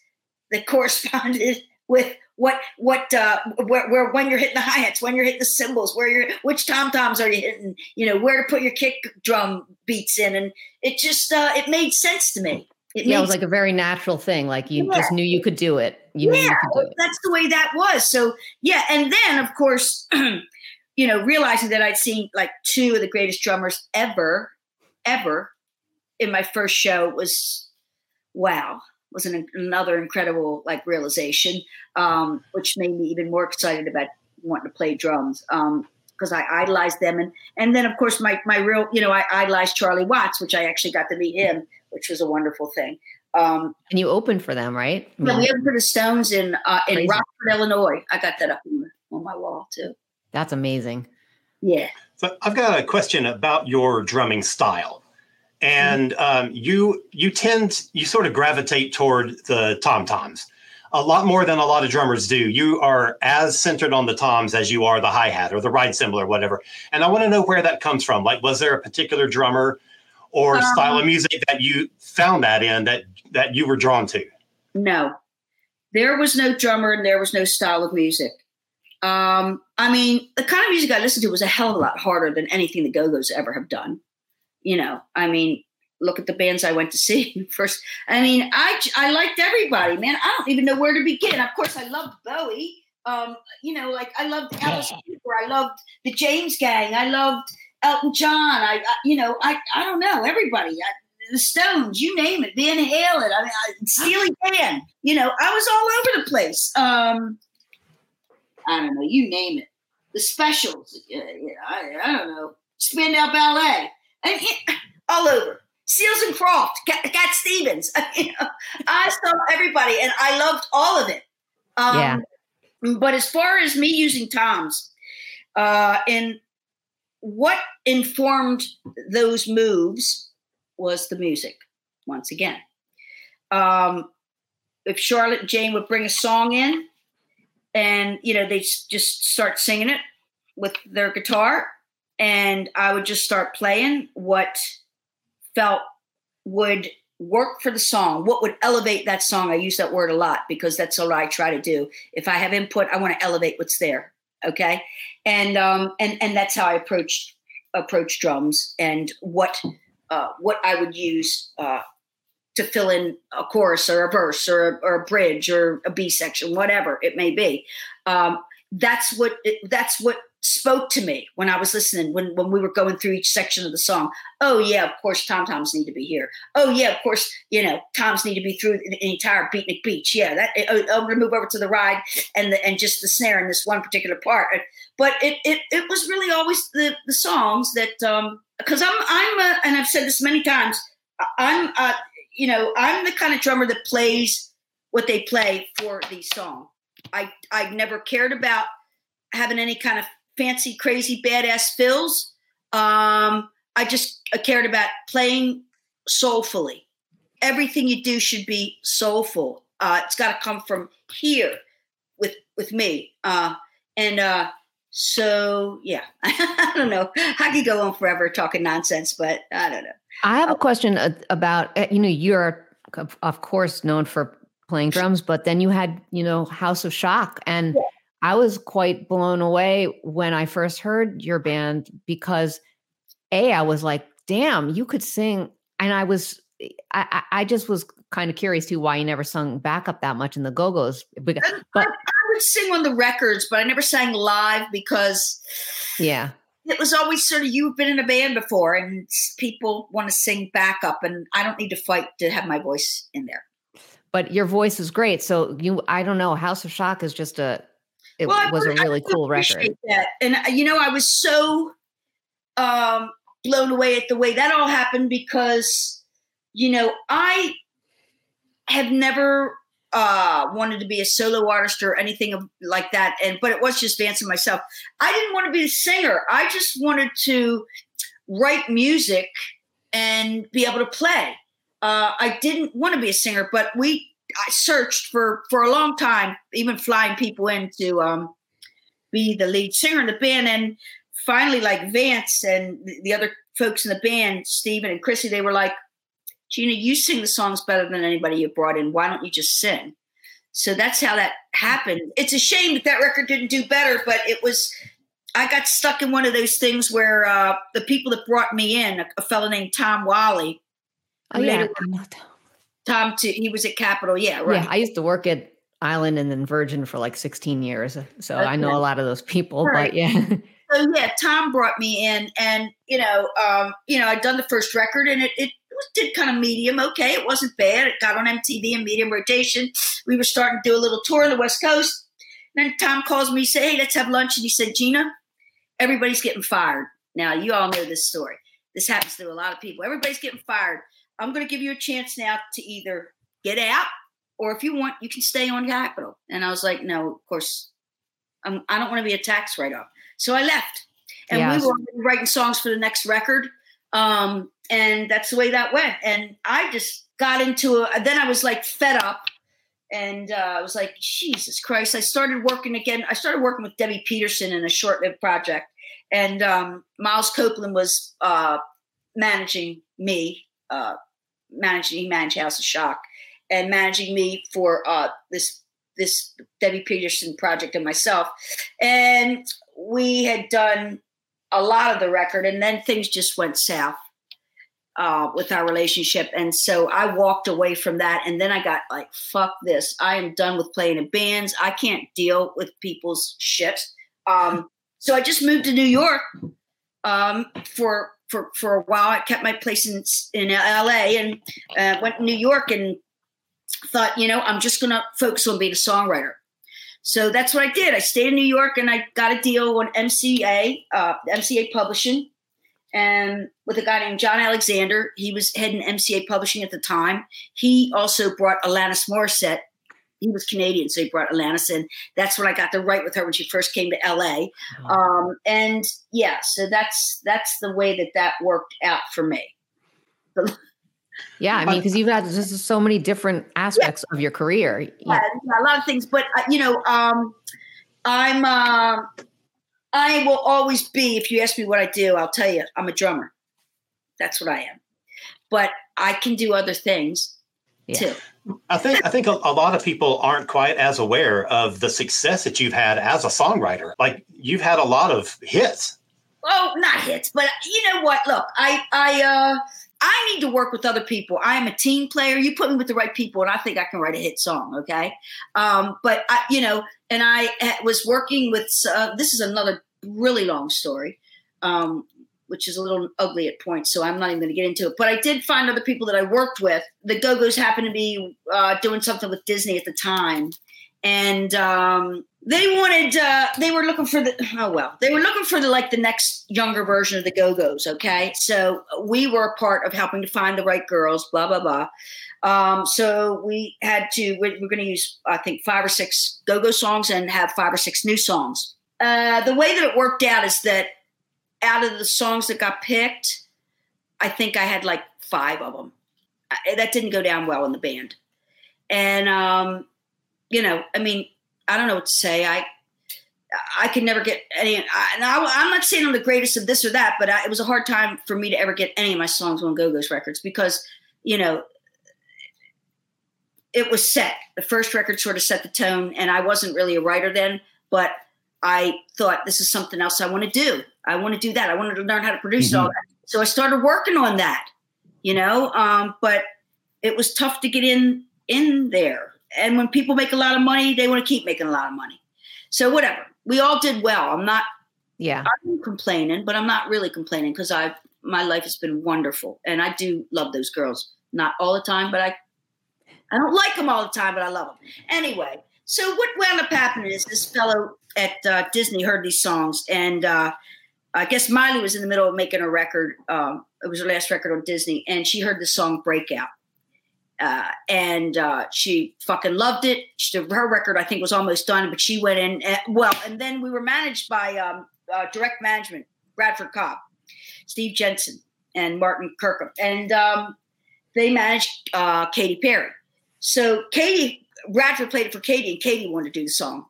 that corresponded with what what uh where, where when you're hitting the hi-hats when you're hitting the cymbals where you're which tom toms are you hitting you know where to put your kick drum beats in and it just uh it made sense to me it yeah, it was like a very natural thing. Like you yeah. just knew you could do it. You yeah, you that's the way that was. So yeah, and then of course, you know, realizing that I'd seen like two of the greatest drummers ever, ever, in my first show was wow was an, another incredible like realization, um, which made me even more excited about wanting to play drums Um, because um, I idolized them, and and then of course my my real you know I idolized Charlie Watts, which I actually got to meet him, which was a wonderful thing. Um, and you opened for them, right? Yeah, we opened for the Stones in uh, in Rockford, Illinois. I got that up on my wall too. That's amazing. Yeah. So I've got a question about your drumming style and um, you you tend you sort of gravitate toward the tom toms a lot more than a lot of drummers do. You are as centered on the toms as you are the hi hat or the ride cymbal or whatever. And I want to know where that comes from. Like, was there a particular drummer or um, style of music that you found that in that that you were drawn to? No, there was no drummer and there was no style of music. Um, I mean, the kind of music I listened to was a hell of a lot harder than anything the Go Go's ever have done you know, I mean, look at the bands I went to see first. I mean, I I liked everybody, man. I don't even know where to begin. Of course, I loved Bowie. Um, you know, like I loved Alice Cooper. I loved the James Gang. I loved Elton John. I, I you know, I I don't know everybody. I, the Stones, you name it, Van Halen. I mean, I, Steely Dan. You know, I was all over the place. Um, I don't know, you name it. The Specials. Uh, I, I don't know. Spandau Ballet and all over. Seals and Crofts, Cat, Cat Stevens. you know, I saw everybody, and I loved all of it. Um, yeah. But as far as me using toms, uh, and what informed those moves was the music. Once again, um, if Charlotte Jane would bring a song in, and you know they just start singing it with their guitar, and I would just start playing what felt would work for the song, what would elevate that song. I use that word a lot because that's what I try to do. If I have input, I want to elevate what's there. Okay, and um, and and that's how I approach approach drums and what uh, what I would use uh, to fill in a chorus or a verse or a, or a bridge or a B section, whatever it may be. Um, that's what it, that's what spoke to me when I was listening when when we were going through each section of the song. Oh yeah, of course tom toms need to be here. Oh yeah, of course you know toms need to be through the entire beatnik beach. Yeah, that oh, I'm to move over to the ride and the, and just the snare in this one particular part. But it it it was really always the the songs that um because I'm I'm a, and I've said this many times. I'm you know I'm the kind of drummer that plays what they play for the song. I I never cared about having any kind of fancy, crazy, badass fills. Um, I just cared about playing soulfully. Everything you do should be soulful. Uh, it's got to come from here with with me. Uh, and uh, so, yeah, I don't know. I could go on forever talking nonsense, but I don't know. I have a question about uh, you know you're of course known for playing drums, but then you had you know House of Schock and. Yeah I was quite blown away when I first heard your band because a I was like, damn, you could sing, and I was I I just was kind of curious too why you never sung backup that much in the Go Go's. But I, I would sing on the records, but I never sang live because yeah, it was always sort of you've been in a band before, and people want to sing backup, and I don't need to fight to have my voice in there. But your voice is great, so you I don't know. House of Schock is just a it well, was a really cool record. That. And uh, you know, I was so um, blown away at the way that all happened because you know I have never uh, wanted to be a solo artist or anything like that, and but it was just dancing myself. I didn't want to be a singer. I just wanted to write music and be able to play. Uh, I didn't want to be a singer, but we I searched for for a long time, even flying people in to um, be the lead singer in the band. And finally, like Vance and the other folks in the band, Stephen and Chrissy, they were like, Gina, you sing the songs better than anybody you brought in. Why don't you just sing? So that's how that happened. It's a shame that that record didn't do better, but it was. I got stuck in one of those things where uh, the people that brought me in, a, a fellow named Tom Whalley, oh yeah, Tom, too. He was at Capitol. Yeah, right. Yeah, I used to work at Island and then Virgin for like 16 years, so okay. I know a lot of those people. Right. But yeah. So yeah, Tom brought me in, and you know, um, you know, I'd done the first record, and it, it did kind of medium. Okay, it wasn't bad. It got on MTV and medium rotation. We were starting to do a little tour on the West Coast. And then Tom calls me, say, "Hey, let's have lunch." And he said, "Gina, everybody's getting fired." Now you all know this story. This happens to a lot of people. Everybody's getting fired. I'm going to give you a chance now to either get out or if you want, you can stay on Capitol. And I was like, no, of course, I'm, I do not want to be a tax write off. So I left. And yes. we were writing songs for the next record. Um, and that's the way that went. And I just got into it. Then I was like fed up. And uh, I was like, Jesus Christ. I started working again. I started working with Debbi Peterson in a short lived project. And um, Miles Copeland was uh, managing me uh, managing he managed House of Schock and managing me for uh, this this Debbi Peterson project and myself. And we had done a lot of the record, and then things just went south uh, with our relationship. And so I walked away from that. And then I got like, fuck this. I am done with playing in bands. I can't deal with people's shit. Um, so I just moved to New York um, for for for a while. I kept my place in in L.A. and uh, went to New York and thought, you know, I'm just going to focus on being a songwriter. So that's what I did. I stayed in New York and I got a deal on MCA, uh, MCA Publishing, and with a guy named John Alexander. He was heading MCA Publishing at the time. He also brought Alanis Morissette he was Canadian, so he brought Alanis in. That's when I got to write with her when she first came to LA. Oh. Um, and yeah, so that's that's the way that that worked out for me. yeah, I mean, because you've had just so many different aspects yeah. of your career. Yeah, yeah, a lot of things, but uh, you know, um, I'm uh, I will always be. If you ask me what I do, I'll tell you I'm a drummer. That's what I am. But I can do other things yeah. too. I think I think a, a, lot of people aren't quite as aware of the success that you've had as a songwriter. Like you've had a lot of hits. oh, not hits, but you know what? Look, I, I, uh, I need to work with other people. I am a team player. You put me with the right people, and I think I can write a hit song. Okay, um, but I, you know, and I was working with. Uh, this is another really long story, um, which is a little ugly at points. So I'm not even going to get into it. But I did find other people that I worked with. The Go Go's happened to be uh, doing something with Disney at the time, and um, they wanted uh, they were looking for the oh well they were looking for the like the next younger version of the go-go's okay so we were part of helping to find the right girls blah blah blah um, so we had to we're, we're going to use i think five or six go-go songs and have five or six new songs uh, the way that it worked out is that out of the songs that got picked i think i had like five of them I, that didn't go down well in the band and um, you know i mean I don't know what to say. I I could never get any. I, and I, am not saying I'm the greatest of this or that, but I, it was a hard time for me to ever get any of my songs on Go Go's records because you know it was set. The first record sort of set the tone, and I wasn't really a writer then, but I thought this is something else I want to do. I want to do that. I wanted to learn how to produce mm-hmm. all that. So I started working on that, you know. Um, but it was tough to get in in there and when people make a lot of money, they want to keep making a lot of money. So whatever. We all did well. I'm not yeah. I'm complaining, but I'm not really complaining because I my life has been wonderful and I do love those girls. Not all the time, but I I don't like them all the time, but I love them. Anyway, so what wound up happening is this fellow at uh, Disney heard these songs, and uh, I guess Miley was in the middle of making a record. Um, it was her last record on Disney, and she heard the song "Breakout," Uh, and uh, she fucking loved it. She, her record, I think, was almost done, but she went in. And, well, and then we were managed by um, uh, direct management, Bradford Cobb, Steve Jensen, and Martin Kirkup, and um, they managed uh, Katy Perry. So Katy, Bradford played it for Katy, and Katy wanted to do the song.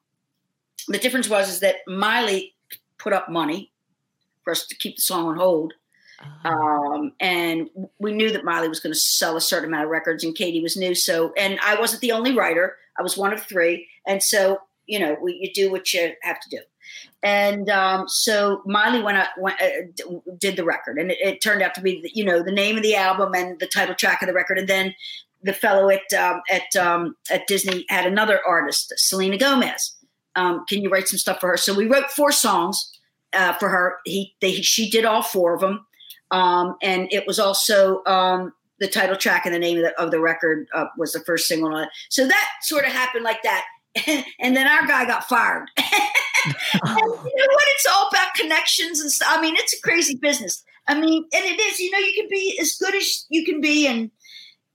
The difference was is that Miley put up money for us to keep the song on hold uh-huh. Um, and we knew that Miley was going to sell a certain amount of records, and Katy was new. So, and I wasn't the only writer; I was one of three. And so, you know, we, you do what you have to do. And um, so Miley went, out, went uh, did the record, and it, it, turned out to be, the, you know, the name of the album and the title track of the record. And then the fellow at um, at um, at Disney had another artist, Selena Gomez. Um, can you write some stuff for her? So we wrote four songs uh, for her. He they, she did all four of them um, and it was also um, the title track and the name of the, of the record uh, was the first single on it. So that sort of happened like that. and then our guy got fired. and you know what? It's all about connections and stuff. I mean, it's a crazy business. I mean, and it is, you know, you can be as good as you can be and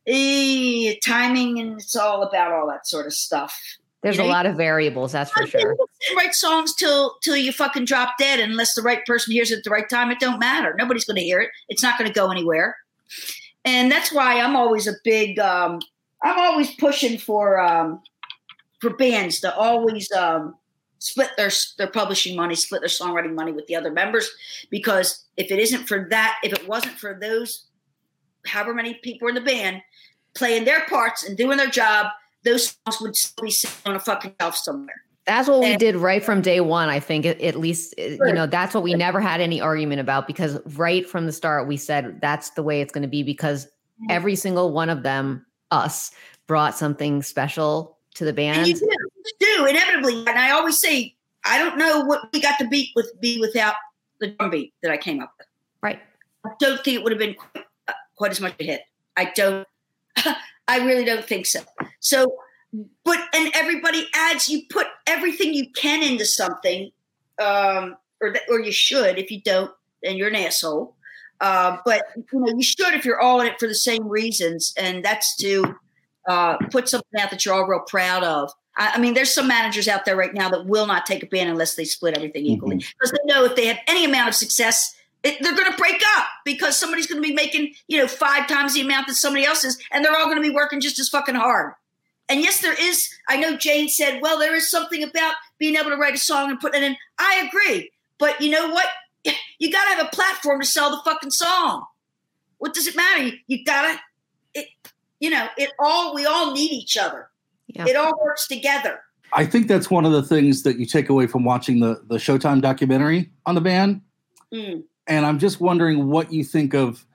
eh, timing and it's all about all that sort of stuff. There's you know, a lot of variables, that's for sure. Write songs till till you fucking drop dead, unless the right person hears it at the right time. It don't matter. Nobody's going to hear it. It's not going to go anywhere. And that's why I'm always a big. Um, I'm always pushing for um, for bands to always um, split their their publishing money, split their songwriting money with the other members, because if it isn't for that, if it wasn't for those, however many people in the band playing their parts and doing their job those songs would still be sitting on a fucking shelf somewhere. That's what we did right from day one. I think at least sure. you know that's what we never had any argument about because right from the start we said that's the way it's going to be because mm-hmm. every single one of them, us, brought something special to the band. And you do, you do inevitably, and I always say I don't know what we got to beat with be without the drum beat that I came up with. Right. I don't think it would have been quite, uh, quite as much a hit. I don't. I really don't think so. So, but and everybody adds. You put everything you can into something, um, or or you should. If you don't, then you're an asshole. Uh, but you know you should if you're all in it for the same reasons, and that's to uh, put something out that you're all real proud of. I, I, mean, there's some managers out there right now that will not take a band unless they split everything equally because mm-hmm. they know if they have any amount of success it, they're going to break up because somebody's going to be making you know five times the amount that somebody else is, and they're all going to be working just as fucking hard. And yes, there is. I know Jane said, "Well, there is something about being able to write a song and put it in." I agree, but you know what? You got to have a platform to sell the fucking song. What does it matter? You, you gotta, it, you know, it all. We all need each other. Yeah. It all works together. I think that's one of the things that you take away from watching the the Showtime documentary on the band Mm. And I'm just wondering what you think of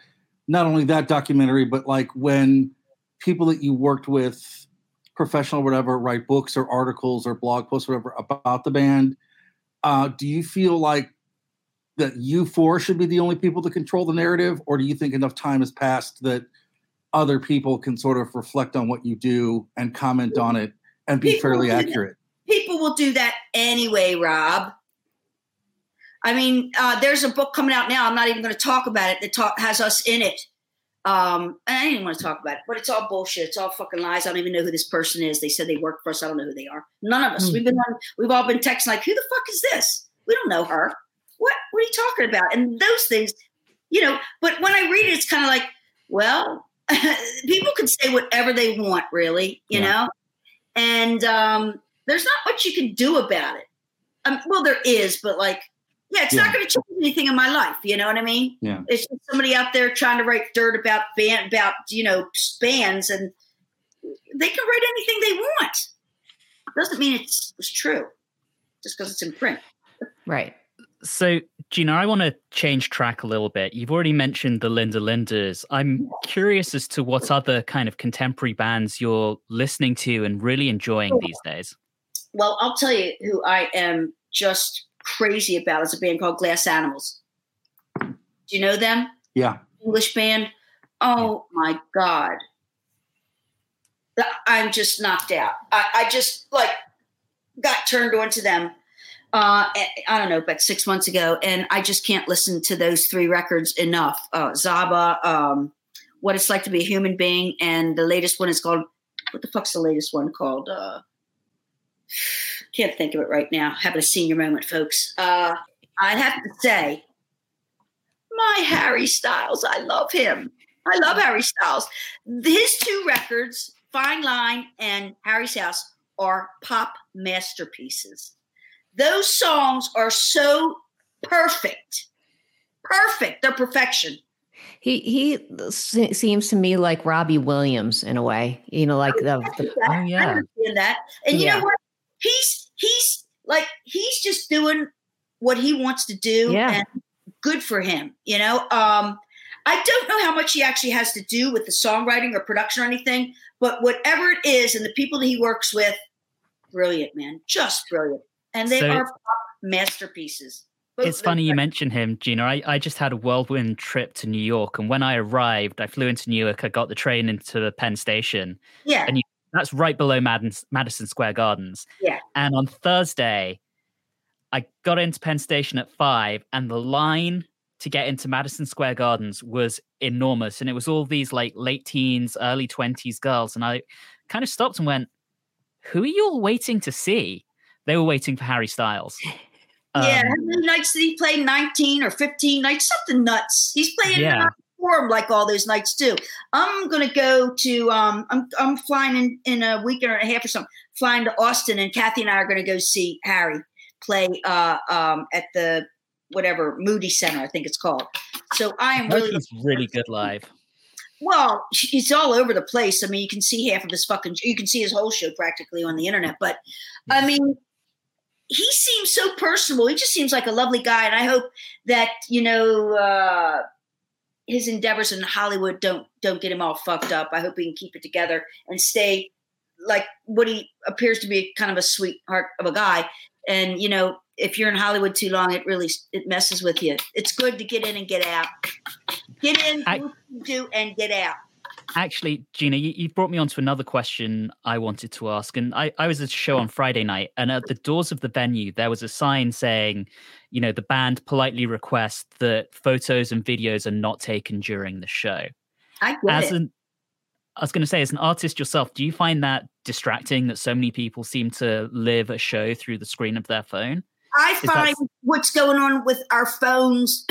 not only that documentary, but like when people that you worked with, professional, whatever, write books or articles or blog posts, whatever, about the band. Uh, do you feel like that you four should be the only people to control the narrative, or do you think enough time has passed that other people can sort of reflect on what you do and comment on it and be People fairly accurate? People will do that anyway, Rob. I mean, uh, there's a book coming out now. I'm not even going to talk about it. That talk has us in it. Um, and I didn't want to talk about it, but it's all bullshit. It's all fucking lies. I don't even know who this person is. They said they work for us. I don't know who they are. None of us. Hmm. We've been on. We've all been texting like, "Who the fuck is this? We don't know her. What? What are you talking about?" And those things, you know. But when I read it, it's kind of like, well, people can say whatever they want, really, you Yeah. know. And um, there's not much you can do about it. Um, well, there is, but like, yeah, it's Yeah. not going to change anything in my life. You know what I mean? Yeah. It's just somebody out there trying to write dirt about band, about you know bands, and they can write anything they want. Doesn't mean it's, it's true just because it's in print. Right. So, Gina, I want to change track a little bit. You've already mentioned the Linda Lindas. I'm curious as to what other kind of contemporary bands you're listening to and really enjoying these days. Well, I'll tell you who I am just crazy about is a band called Glass Animals. Do you know them? Yeah. English band. Oh my God. I'm just knocked out. I, I just like got turned on to them. Uh, I don't know, about six months ago, and I just can't listen to those three records enough. Uh, Zaba, um, What It's Like to Be a Human Being, and the latest one is called, what the fuck's the latest one called? Uh, can't think of it right now. Having a senior moment, folks. Uh, I have to say, my Harry Styles. I love him. I love Harry Styles. His two records, Fine Line and Harry's House, are pop masterpieces. Those songs are so perfect. Perfect. They're perfection. He he seems to me like Robbie Williams in a way. You know, like the, the Oh, yeah. I understand that. And you Yeah. know what? He's he's like he's just doing what he wants to do Yeah. and good for him, you know? Um I don't know how much he actually has to do with the songwriting or production or anything, but whatever it is and the people that he works with, brilliant, man. Just brilliant. And they So- are masterpieces. Both It's funny you mention him, Gina. I, I just had a whirlwind trip to New York, and when I arrived, I flew into Newark. I got the train into the Penn Station. Yeah. and That's right below Madison, Madison Square Gardens. Yeah. And on Thursday, I got into Penn Station at five, and the line to get into Madison Square Gardens was enormous. And it was all these like late teens, early 20s girls. And I kind of stopped and went, Who are you all waiting to see? They were waiting for Harry Styles. yeah, Um, how many nights did he play? 19 or 15 nights? Something nuts. He's playing Yeah. Forum like all those nights too. I'm gonna go to um I'm I'm flying in, in a week and a half or something, flying to Austin and Kathy and I are gonna go see Harry play uh um at the whatever Moody Center, I think it's called. So I am really really good live. well, he's all over the place. I mean, you can see half of his fucking, you can see his whole show practically on the internet. But I mean, he seems so personable. He just seems like a lovely guy. And I hope that, you know, uh, his endeavors in Hollywood don't don't get him all fucked up. I hope he can keep it together and stay like what he appears to be kind of a sweetheart of a guy. And you know, if you're in Hollywood too long, it really it messes with you. It's good to get in and get out. Get in, I- do do, and get out. Actually, Gina, you, you brought me on to another question I wanted to ask. And I, I was at a show on Friday night, and at the doors of the venue, there was a sign saying, you know, the band politely request that photos and videos are not taken during the show. I get As it. an I was going to say, as an artist yourself, do you find that distracting that so many people seem to live a show through the screen of their phone? I that- find what's going on with our phones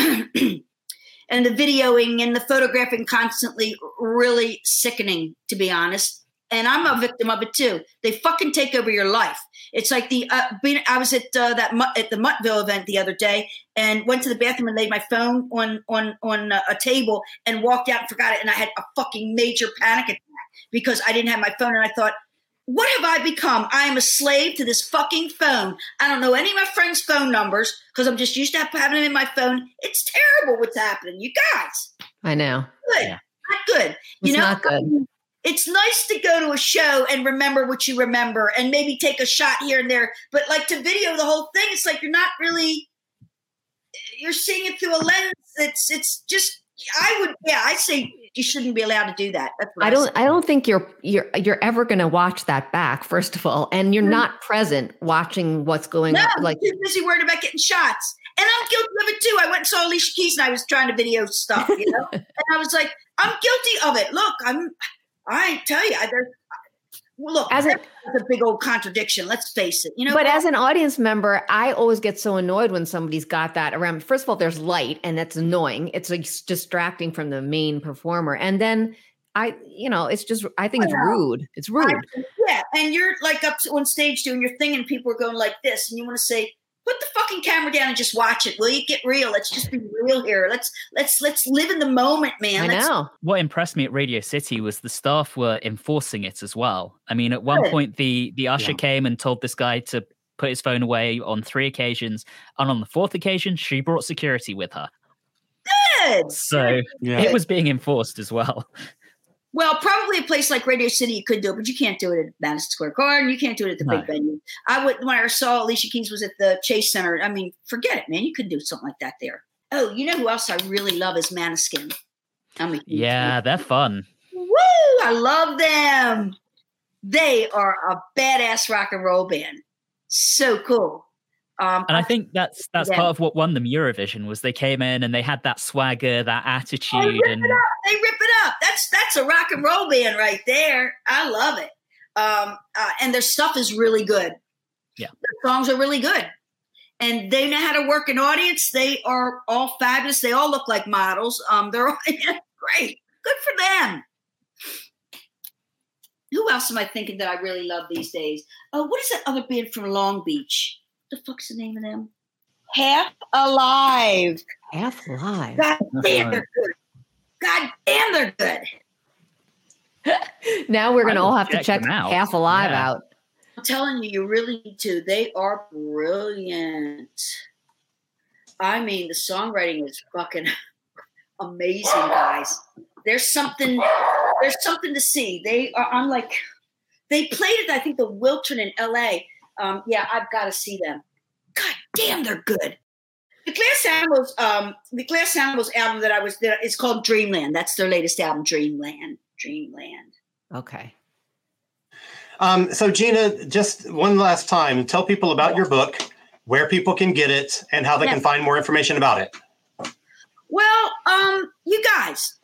and the videoing and the photographing constantly really sickening, to be honest. And I'm a victim of it too. They fucking take over your life. It's like the uh, being, I was at uh, that at the Muttville event the other day and went to the bathroom and laid my phone on on on a table and walked out and forgot it and I had a fucking major panic attack because I didn't have my phone and I thought what have I become? I am a slave to this fucking phone. I don't know any of my friends' phone numbers because I'm just used to having them in my phone. It's terrible what's happening, you guys. I know. Good, Yeah. not good. You It's know, not good. it's nice to go to a show and remember what you remember and maybe take a shot here and there. But like to video the whole thing, it's like you're not really you're seeing it through a lens. It's it's just I would yeah, I say you shouldn't be allowed to do that. That's what I don't I don't think you're you're you're ever going to watch that back first of all and you're Mm. not present watching what's going No, on like too busy worried about getting shots. And I'm guilty of it too. I went and saw Alicia Keys and I was trying to video stuff, you know? and I was like, I'm guilty of it. Look, I'm I tell you, I there's well, look, As a- a big old contradiction. Let's face it. You know, but as an audience member, I always get so annoyed when somebody's got that around. First of all, there's light, and that's annoying. It's like distracting from the main performer. And then I, you know, it's just I think it's rude. It's rude. I- yeah, and you're like up on stage doing your thing, and people are going like this, and you want to say, "Put the fucking camera down and just watch it, will you? Get real. Let's just be real here. Let's let's let's live in the moment, man. I Let's- know. What impressed me at Radio City was the staff were enforcing it as well. I mean, at one Good. point, the the usher Yeah. came and told this guy to put his phone away on three occasions, and on the fourth occasion, she brought security with her. Good. So Yeah. it was being enforced as well. Well, probably a place like Radio City, you could do it, but you can't do it at Madison Square Garden. You can't do it at the No. big venue. I would when I saw Alicia Keys was at the Chase Center. I mean, forget it, man. You could do something like that there. Oh, you know who else I really love is Måneskin. I'm a Yeah, they're fun. Woo! I love them. They are a badass rock and roll band. So cool. Um, And I think that's that's Yeah. part of what won them Eurovision was they came in and they had that swagger, that they attitude, rip and it up. They rip it up. That's that's a rock and roll band right there. I love it. Um, uh, and their stuff is really good. Yeah. their songs are really good, and they know how to work an audience. They are all fabulous. They all look like models. Um, they're all great. Good for them. Who else am I thinking that I really love these days? Oh, what is that other band from Long Beach? What the fuck's the name of them? Half Alive. Half live. God damn, Alive. they're good. God damn, they're good. Now we're gonna all will have to check check out. half alive Yeah. out. I'm telling you, you really need to. They are brilliant. I mean, the songwriting is fucking amazing, guys. There's something. There's something to see. They are. I'm like, they played it. I think the Wiltern in L.A. Um, yeah, I've got to see them. God damn, they're good. The Glass Animals, um, the Glass Animals album that I was that is called Dreamland. That's their latest album, Dreamland. Dreamland. Okay. Um, so, Gina, just one last time, tell people about your book, where people can get it, and how they can find more information about it. Well, um, you guys,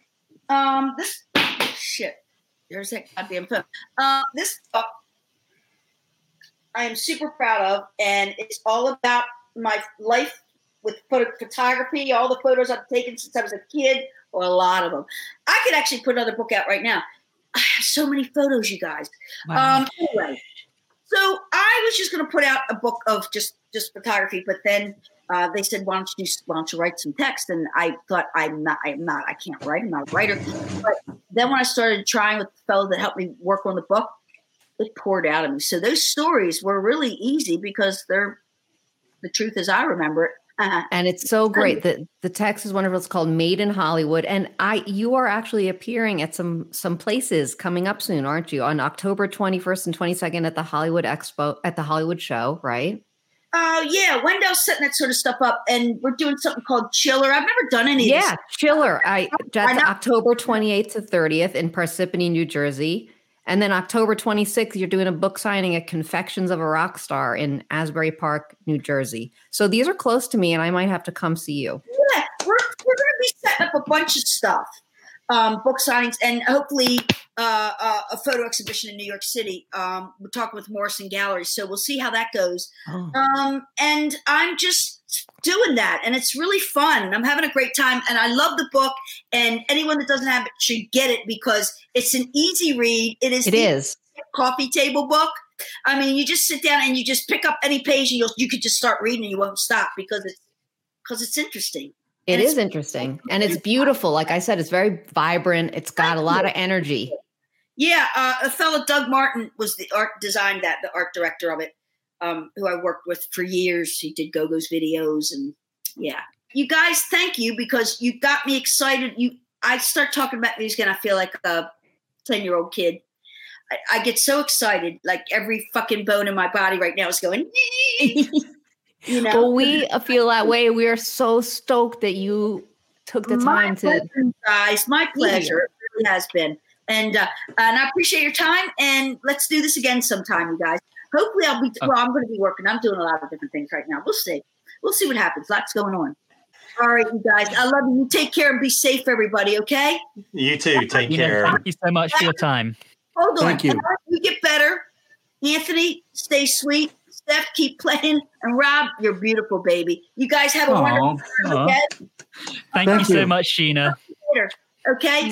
um, this shit. There's that goddamn phone. Uh, this book I am super proud of, and it's all about my life with photo- photography. All the photos I've taken since I was a kid, or a lot of them. I could actually put another book out right now. I have so many photos, you guys. Um, anyway, so I was just going to put out a book of just just photography, but then uh, they said, "Why don't you why don't you write some text?" And I thought, "I'm not, I'm not, I can't write. I'm not a writer." But then when I started trying with the fellow that helped me work on the book, it poured out of me. So those stories were really easy because they're the truth as I remember it. Uh, And it's so great that the text is wonderful. It's called Made in Hollywood, and I you are actually appearing at some some places coming up soon, aren't you? On October twenty first and twenty second at the Hollywood Expo at the Hollywood Show, right? Oh yeah, Wendell's setting that sort of stuff up, and we're doing something called Chiller. I've never done any. of this. Yeah, Chiller. I that's. October twenty eighth to thirtieth in Parsippany, New Jersey, and then October twenty sixth you're doing a book signing at Confections of a Rock Star in Asbury Park, New Jersey. So these are close to me, and I might have to come see you. Yeah, we're we're going to be setting up a bunch of stuff, um, book signings, and hopefully uh, uh, a photo exhibition in New York City. Um, we're talking with Morrison Gallery, so we'll see how that goes. Oh. Um, and I'm just doing that, and it's really fun. I'm having a great time, and I love the book. And anyone that doesn't have it should get it because it's an easy read. it is it is coffee table book. I mean, you just sit down and you just pick up any page, and you'll you could just start reading, and you won't stop because it's because it's interesting. It And is interesting and it's beautiful. Like I said, it's very vibrant. It's got a lot of energy. Yeah, uh, a fellow Doug Martin was the art designed that, the art director of it, um, who I worked with for years. He did Go Go's videos, and yeah, you guys, thank you because you got me excited. You, I start talking about music, and I feel like a ten year old kid. I, I get so excited, like every fucking bone in my body right now is going. you know, Well, we feel that way. We are so stoked that you took the my time to. pleasure, guys. My pleasure. It really has been. And uh, and I appreciate your time. And let's do this again sometime, you guys. Hopefully, I'll be. Well, I'm going to be working. I'm doing a lot of different things right now. We'll see. We'll see what happens. Lots going on. All right, you guys. I love you. You take care and be safe, everybody. Okay. You too. Take You know, care. thank you so much for your time. Hold on. Thank you. You get better. Anthony, stay sweet. Steph, keep playing. And Rob, you're beautiful, baby. You guys have a wonderful Aw. time. Okay. Thank, Thank you so much, Sheena. Later. Okay.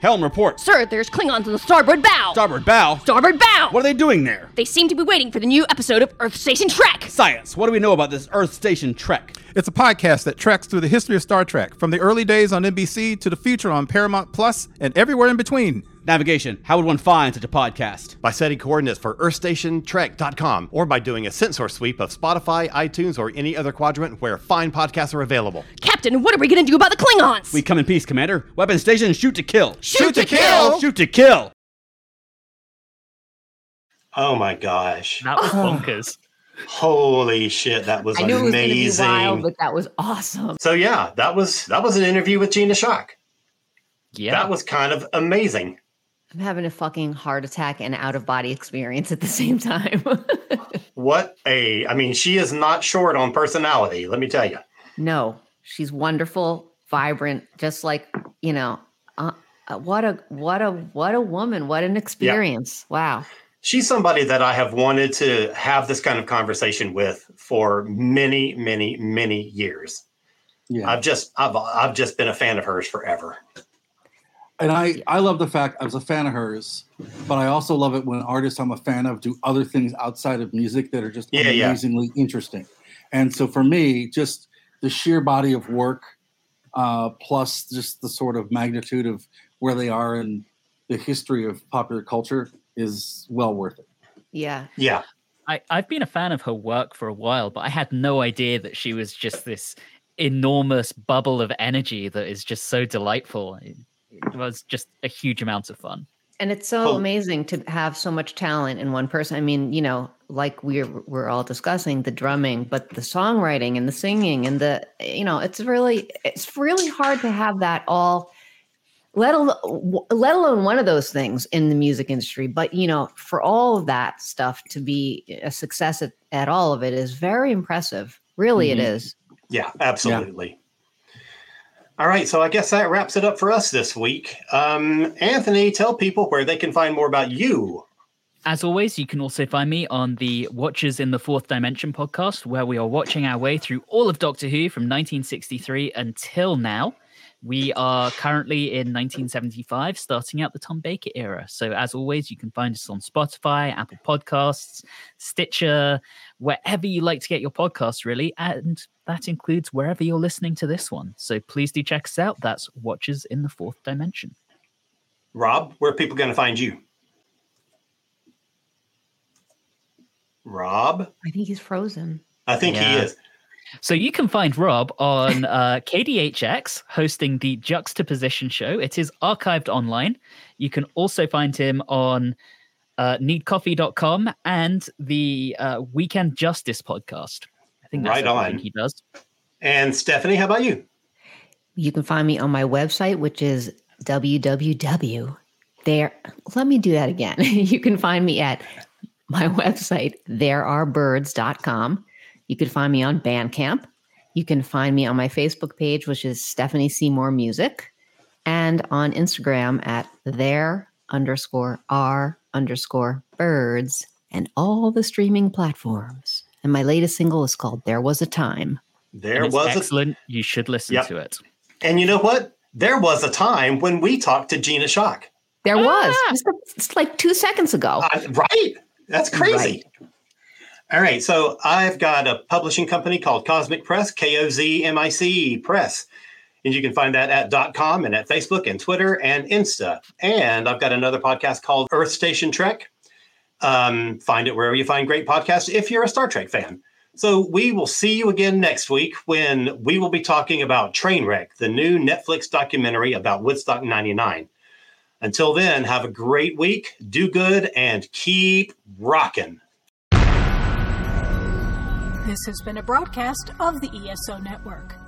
Helm report. Sir, there's Klingons in the starboard bow. Starboard bow. starboard bow. What are they doing there? They seem to be waiting for the new episode of Earth Station Trek. Science. What do we know about this Earth Station Trek? It's a podcast that treks through the history of Star Trek, from the early days on NBC to the future on Paramount Plus and everywhere in between. Navigation. How would one find such a podcast? By setting coordinates for EarthStationTrek.com or by doing a sensor sweep of Spotify, iTunes, or any other quadrant where fine podcasts are available. Captain, what are we gonna do about the Klingons? We come in peace, Commander. Weapon station. Shoot to kill. Shoot to kill! Shoot to kill. Oh my gosh. That was oh. bonkers. Holy shit, that was I knew it was going to be amazing. wild, but that was awesome. so yeah, that was that was an interview with Gina Schock. Yeah. That was kind of amazing. I'm having a fucking heart attack and out of body experience at the same time. What a I mean, she is not short on personality, let me tell you. no, she's wonderful, vibrant, just like you know. Uh, uh, what a what a what a woman! What an experience! Wow. She's somebody that I have wanted to have this kind of conversation with for many, many, many years. Yeah. I've just I've I've just been a fan of hers forever. And I, I love the fact I was a fan of hers, but I also love it when artists I'm a fan of do other things outside of music that are just Yeah, yeah. amazingly interesting. And so for me, just the sheer body of work, uh, plus just the sort of magnitude of where they are in the history of popular culture is well worth it. Yeah. Yeah. I, I've been a fan of her work for a while, but I had no idea that she was just this enormous bubble of energy that is just so delightful. It, it was just a huge amount of fun. And it's so Oh. amazing to have so much talent in one person. I mean, you know, like we're we're all discussing the drumming, but the songwriting and the singing and the you know, it's really it's really hard to have that all let alone let alone one of those things in the music industry. But you know, for all of that stuff to be a success at, at all of it is very impressive. Really, it Mhm. is. Yeah, absolutely. All right, so I guess that wraps it up for us this week. Um, Anthony, tell people where they can find more about you. As always, you can also find me on the Watchers in the Fourth Dimension podcast, where we are watching our way through all of Doctor Who from 1963 until now. We are currently in 1975, starting out the Tom Baker era. So, as always, you can find us on Spotify, Apple Podcasts, Stitcher, wherever you like to get your podcasts, really. And that includes wherever you're listening to this one. So, please do check us out. That's Watchers in the Fourth Dimension. Rob, where are people going to find you? Rob? I think he's frozen. I think he is. So you can find Rob on uh, KDHX hosting the Juxtaposition show. It is archived online. You can also find him on uh, needcoffee.com and the uh, Weekend Justice podcast. I think that's Right everything on. he does. And Stephanie, how about you? You can find me on my website, which is www. There, let me do that again. you can find me at my website, therearebirds.com. You can find me on Bandcamp. You can find me on my Facebook page, which is Stephanie Seymour Music, and on Instagram at there underscore r underscore birds and all the streaming platforms. And my latest single is called There Was a Time. There And it's was a, excellent. You should listen Yep. to it. and you know what? There was a time when we talked to Gina Schock. There was Ah! just a, it's like two seconds ago. Uh, right? That's crazy. All right. So I've got a publishing company called Kozmic Press, K O Z M I C Press. And you can find that at .com and at Facebook and Twitter and Insta. And I've got another podcast called Earth Station Trek. Um, find it wherever you find great podcasts if you're a Star Trek fan. So we will see you again next week when we will be talking about Trainwreck, the new Netflix documentary about Woodstock 99. Until then, have a great week, do good, and keep rocking. This has been a broadcast of the ESO Network.